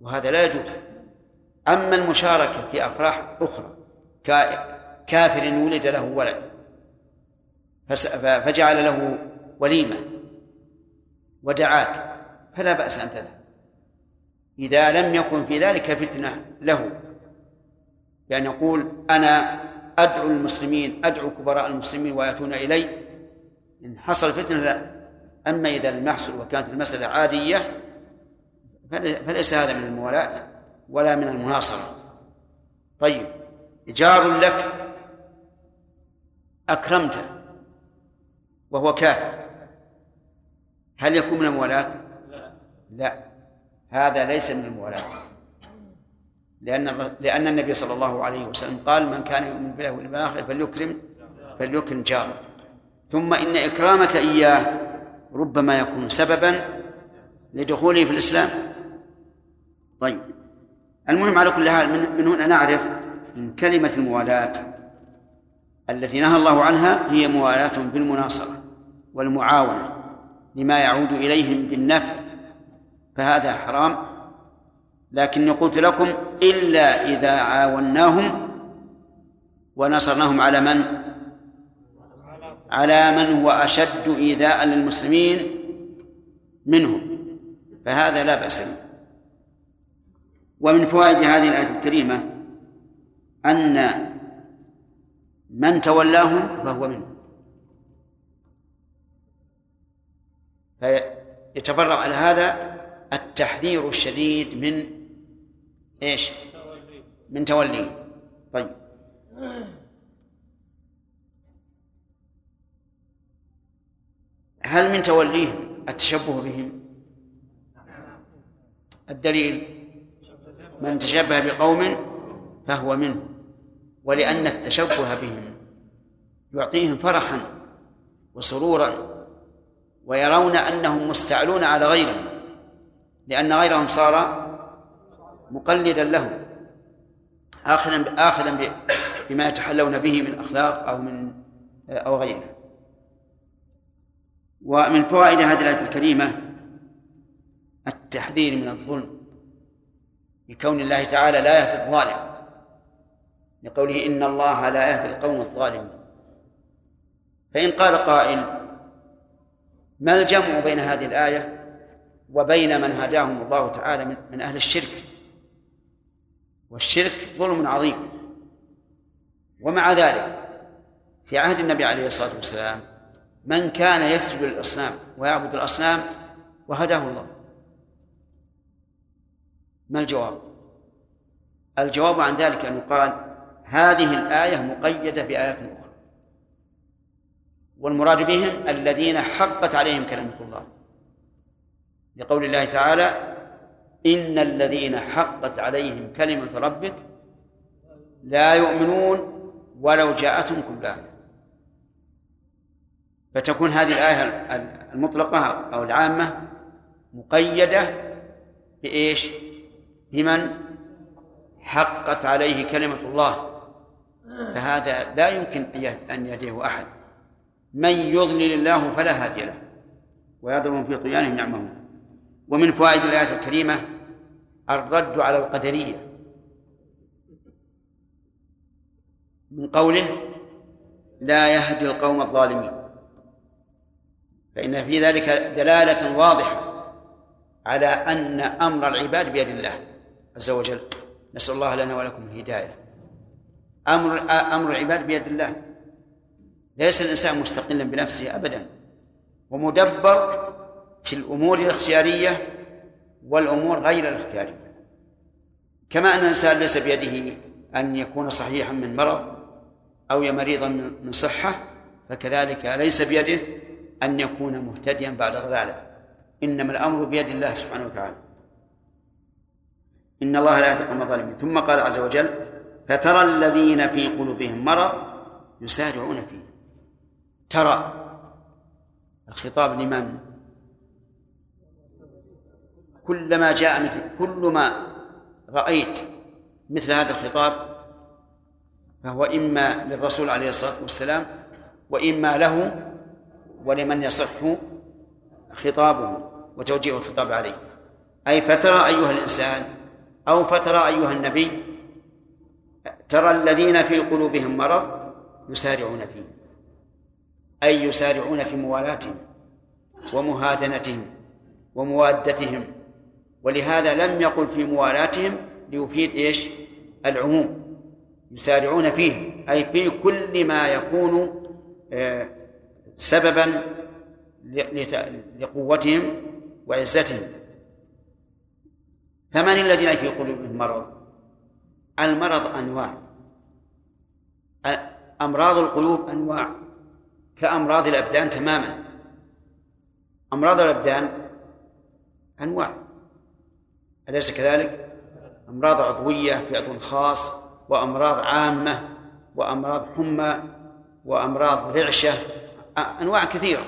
وهذا لا يجوز. أما المشاركة في أفراح أخرى كافر ولد له ولد فجعل له وليمة ودعاك فلا بأس أن تذهب. إذا لم يكن في ذلك فتنة له. بأن يقول أنا أدعو المسلمين أدعو كبراء المسلمين ويأتون إلي. إن حصل فتنة لا أما إذا لم يحصل وكانت المسألة عادية فليس هذا من الموالاة ولا من المناصرة. طيب جار لك أكرمته. وهو كافر هل يكون من الموالاة؟ لا. هذا ليس من الموالاة. لأن لأن النبي صلى الله عليه وسلم قال من كان يؤمن بالله واليوم الآخر فليكرم فليكرم جاره. ثم إن إكرامك إياه ربما يكون سببا لدخوله في الإسلام. طيب. المهم على كل حال من هنا نعرف من كلمة الموالاة التي نهى الله عنها هي موالاة بالمناصرة. والمعاونة لما يعود إليهم بالنفع فهذا حرام. لكني قلت لكم إلا إذا عاوناهم ونصرناهم على من؟ على من هو أشد إيذاء للمسلمين منهم. فهذا لا بأس به. ومن فوائد هذه الآية الكريمة أن من تولاهم فهو منهم. فيتفرع على هذا التحذير الشديد من إيش؟ من توليه طيب هل من توليهم التشبه بهم؟ الدليل من تشبه بقوم فهو منه ولأن التشبه بهم يعطيهم فرحا وسرورا ويرون أنهم مستعلون على غيرهم لأن غيرهم صار مقلدا لهم آخذا آخذا بما يتحلون به من أخلاق أو من أو غيره. ومن فوائد هذه الآية الكريمة التحذير من الظلم بكون الله تعالى لا يهدي الظالم لقوله إن الله لا يهدي القوم الظالمين. فإن قال قائل ما الجمع بين هذه الآية وبين من هداهم الله تعالى من أهل الشرك؟ والشرك ظلم عظيم. ومع ذلك في عهد النبي عليه الصلاة والسلام من كان يسجد للأصنام ويعبد الأصنام وهداه الله. ما الجواب؟ الجواب عن ذلك أن يقال هذه الآية مقيدة بآيات أخرى. والمراد بهم الذين حقت عليهم كلمة الله. لقول الله تعالى إن الذين حقت عليهم كلمة ربك لا يؤمنون ولو جاءتهم كل آية فتكون هذه الآية المطلقة أو العامة مقيدة بإيش؟ بمن حقت عليه كلمة الله. فهذا لا يمكن أن يهديه أحد. من يضلل الله فلا هادي له ويضرب في طغيانهم يعمهون ومن فوائد الآية الكريمة الرد على القدرية. من قوله لا يهدي القوم الظالمين فإن في ذلك دلالة واضحة على أن أمر العباد بيد الله عز وجل. نسأل الله لنا ولكم الهداية. أمر أمر العباد بيد الله. ليس الإنسان مستقلا بنفسه أبدا ومدبر في الأمور الاختيارية والأمور غير الاختيارية. كما أن الإنسان ليس بيده أن يكون صحيحا من مرض أو مريضا من صحة فكذلك ليس بيده أن يكون مهتديا بعد ضلاله إنما الأمر بيد الله سبحانه وتعالى. إن الله لا يهدي القوم الظالمين. ثم قال عز وجل فترى الذين في قلوبهم مرض يسارعون فيه. ترى الخطاب لمن كلما جاء مثل كل ما رأيت مثل هذا الخطاب فهو إما للرسول عليه الصلاة والسلام وإما له ولمن يصح خطابه وتوجيه الخطاب عليه. أي فترى أيها الإنسان أو فترى أيها النبي ترى الذين في قلوبهم مرض يسارعون فيه. أي يسارعون في موالاتهم ومهادنتهم وموادتهم ولهذا لم يقل في موالاتهم ليفيد إيش؟ العموم. يسارعون فيه أي في كل ما يكون آه، سببا لقوتهم وعزتهم. فمن الذين في قلوبهم مرض؟ المرض أنواع. أمراض القلوب أنواع. كأمراض الأبدان تماما. أمراض الأبدان أنواع. أليس كذلك؟ أمراض عضوية في عضو خاص وأمراض عامة وأمراض حمى وأمراض رعشة أنواع كثيرة.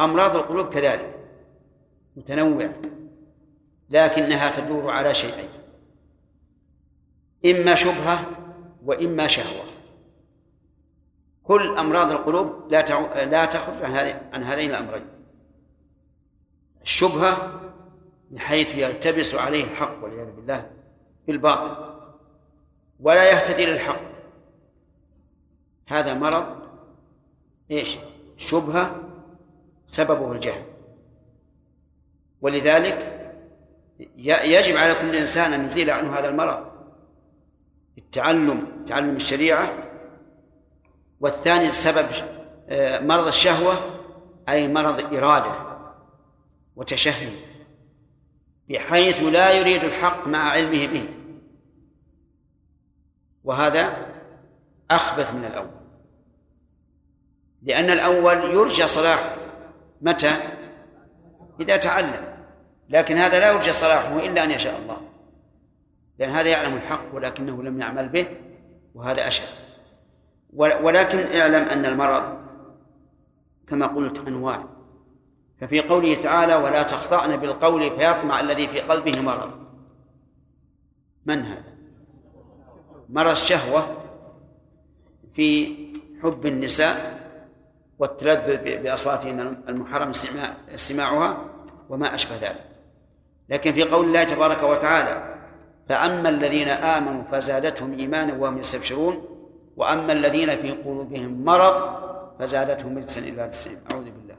أمراض القلوب كذلك. متنوعة لكنها تدور على شيئين. إما شبهة وإما شهوة. كل أمراض القلوب لا. لا تخرج عن عن هذين الأمرين الشبهة بحيث يلتبس عليه الحق والعياذ بالله بالباطل ولا يهتدي للحق هذا مرض إيش؟ شبهة سببه الجهل ولذلك يجب على كل إنسان أن يزيل عنه هذا المرض التعلم تعلم الشريعة والثاني سبب آه، مرض الشهوة أي مرض إرادة وتشهي بحيث لا يريد الحق مع علمه به. وهذا أخبث من الأول. لأن الأول يرجى صلاحه متى؟ إذا تعلم. لكن هذا لا يرجى صلاحه إلا أن يشاء الله. لأن هذا يعلم الحق ولكنه لم يعمل به وهذا أشد. ولكن اعلم أن المرض كما قلت أنواع. ففي قوله تعالى ولا تخضعن بالقول فيطمع الذي في قلبه مرض. من هذا؟ مرض الشهوة في حب النساء والتلذذ بأصواتهن المحرم استماعها وما أشبه ذلك. لكن في قول الله تبارك وتعالى فأما الذين آمنوا فزادتهم إيمانا وهم يستبشرون وأما الذين في قلوبهم مرض فزادتهم رجسا إلى رجسهم أعوذ بالله.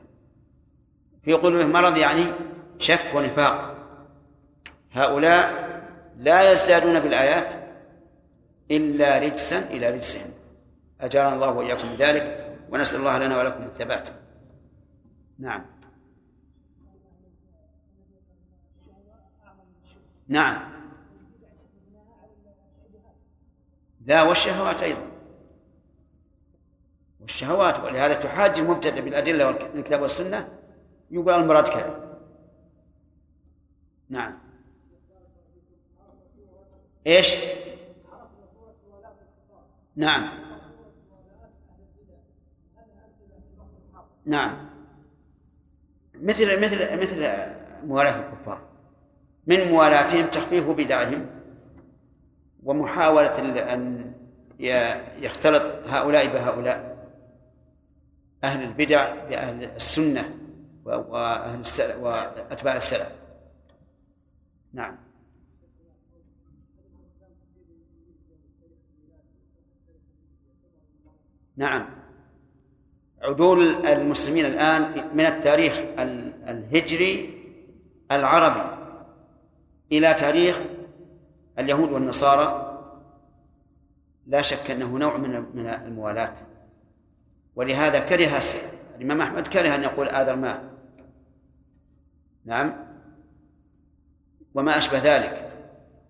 في قلوبهم مرض يعني شك ونفاق. هؤلاء لا يزدادون بالآيات إلا رجسا إلى رجسهم. أجارنا الله وإياكم بذلك ونسأل الله لنا ولكم الثبات. نعم. نعم. لا والشهوات أيضا. والشهوات ولهذا تحاج المبتدع بالأدلة والكتاب والسنة. يقول المراد كذا. نعم. إيش؟ نعم. نعم. مثل مثل مثل موالاة الكفار. من موالاتهم تخفيف بدعهم ومحاولة أن يختلط هؤلاء بهؤلاء. أهل البدع بأهل السنة وأهل السلف وأتباع السلف. نعم. نعم. عدول المسلمين الآن من التاريخ الهجري العربي إلى تاريخ اليهود والنصارى. لا شك أنه نوع من من الموالاة ولهذا كره الإمام أحمد كره أن يقول آذر ماء نعم. وما أشبه ذلك.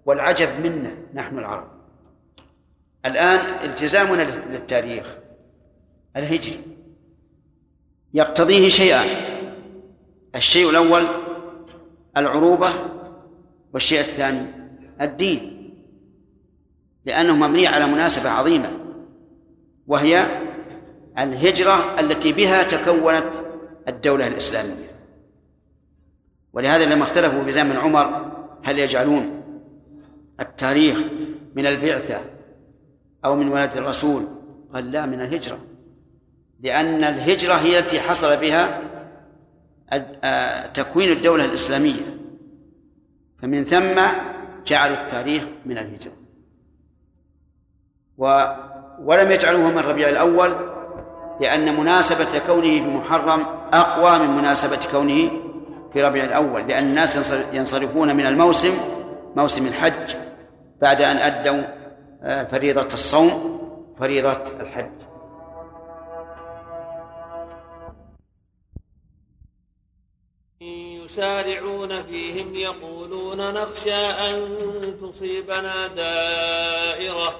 والعجب منا نحن العرب. الآن التزامنا للتاريخ. الهجري. يقتضيه شيئان الشيء الأول العروبة والشيء الثاني الدين. لأنه مبني على مناسبة عظيمة. وهي الهجرة التي بها تكونت الدولة الإسلامية. ولهذا لما اختلفوا في زمن عمر هل يجعلون التاريخ من البعثة أو من ولادة الرسول؟ قال لا من الهجرة. لأن الهجرة هي التي حصل بها تكوين الدولة الإسلامية. فمن ثم جعلوا التاريخ من الهجرة. و ولم يجعلوه من ربيع الأول لأن مناسبة كونه بمحرم أقوى من مناسبة كونه في ربيع الأول لأن الناس ينصرفون من الموسم موسم الحج بعد أن أدوا آه، فريضة الصوم فريضة الحج. يسارعون فيهم يقولون نخشى أن تصيبنا دائرة.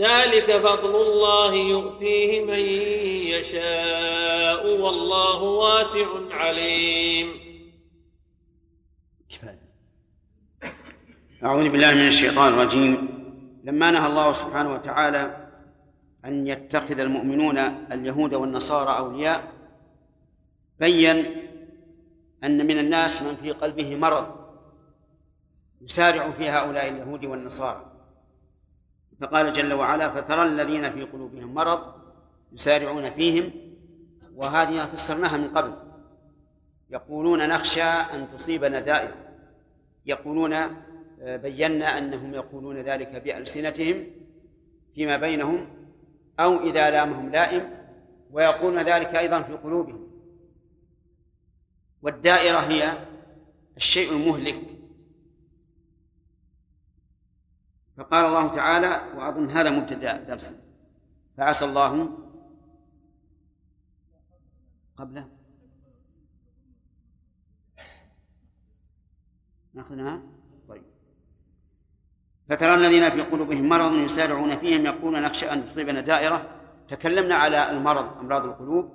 ذلك فضل الله يؤتيه من يشاء والله واسع عليم. أعوذ بالله من الشيطان الرجيم. لما نهى الله سبحانه وتعالى أن يتخذ المؤمنون اليهود والنصارى أولياء بين أن من الناس من في قلبه مرض يسارع في هؤلاء اليهود والنصارى. فقال جل وعلا فترى الذين في قلوبهم مرض يسارعون فيهم وهذه فسرناها من قبل. يقولون نخشى أن تصيبنا دائرة. يقولون آه، بينا أنهم يقولون ذلك بألسنتهم فيما بينهم أو إذا لامهم لائم ويقولون ذلك أيضا في قلوبهم. والدائرة هي الشيء المهلك فقال الله تعالى وأظن هذا مبتدأ درس فعسى الله قبله. ناخذها؟ طيب. فترى الذين في قلوبهم مرض يسارعون فيهم يقولون نخشى أن تصيبنا دائرة. تكلمنا على المرض أمراض القلوب.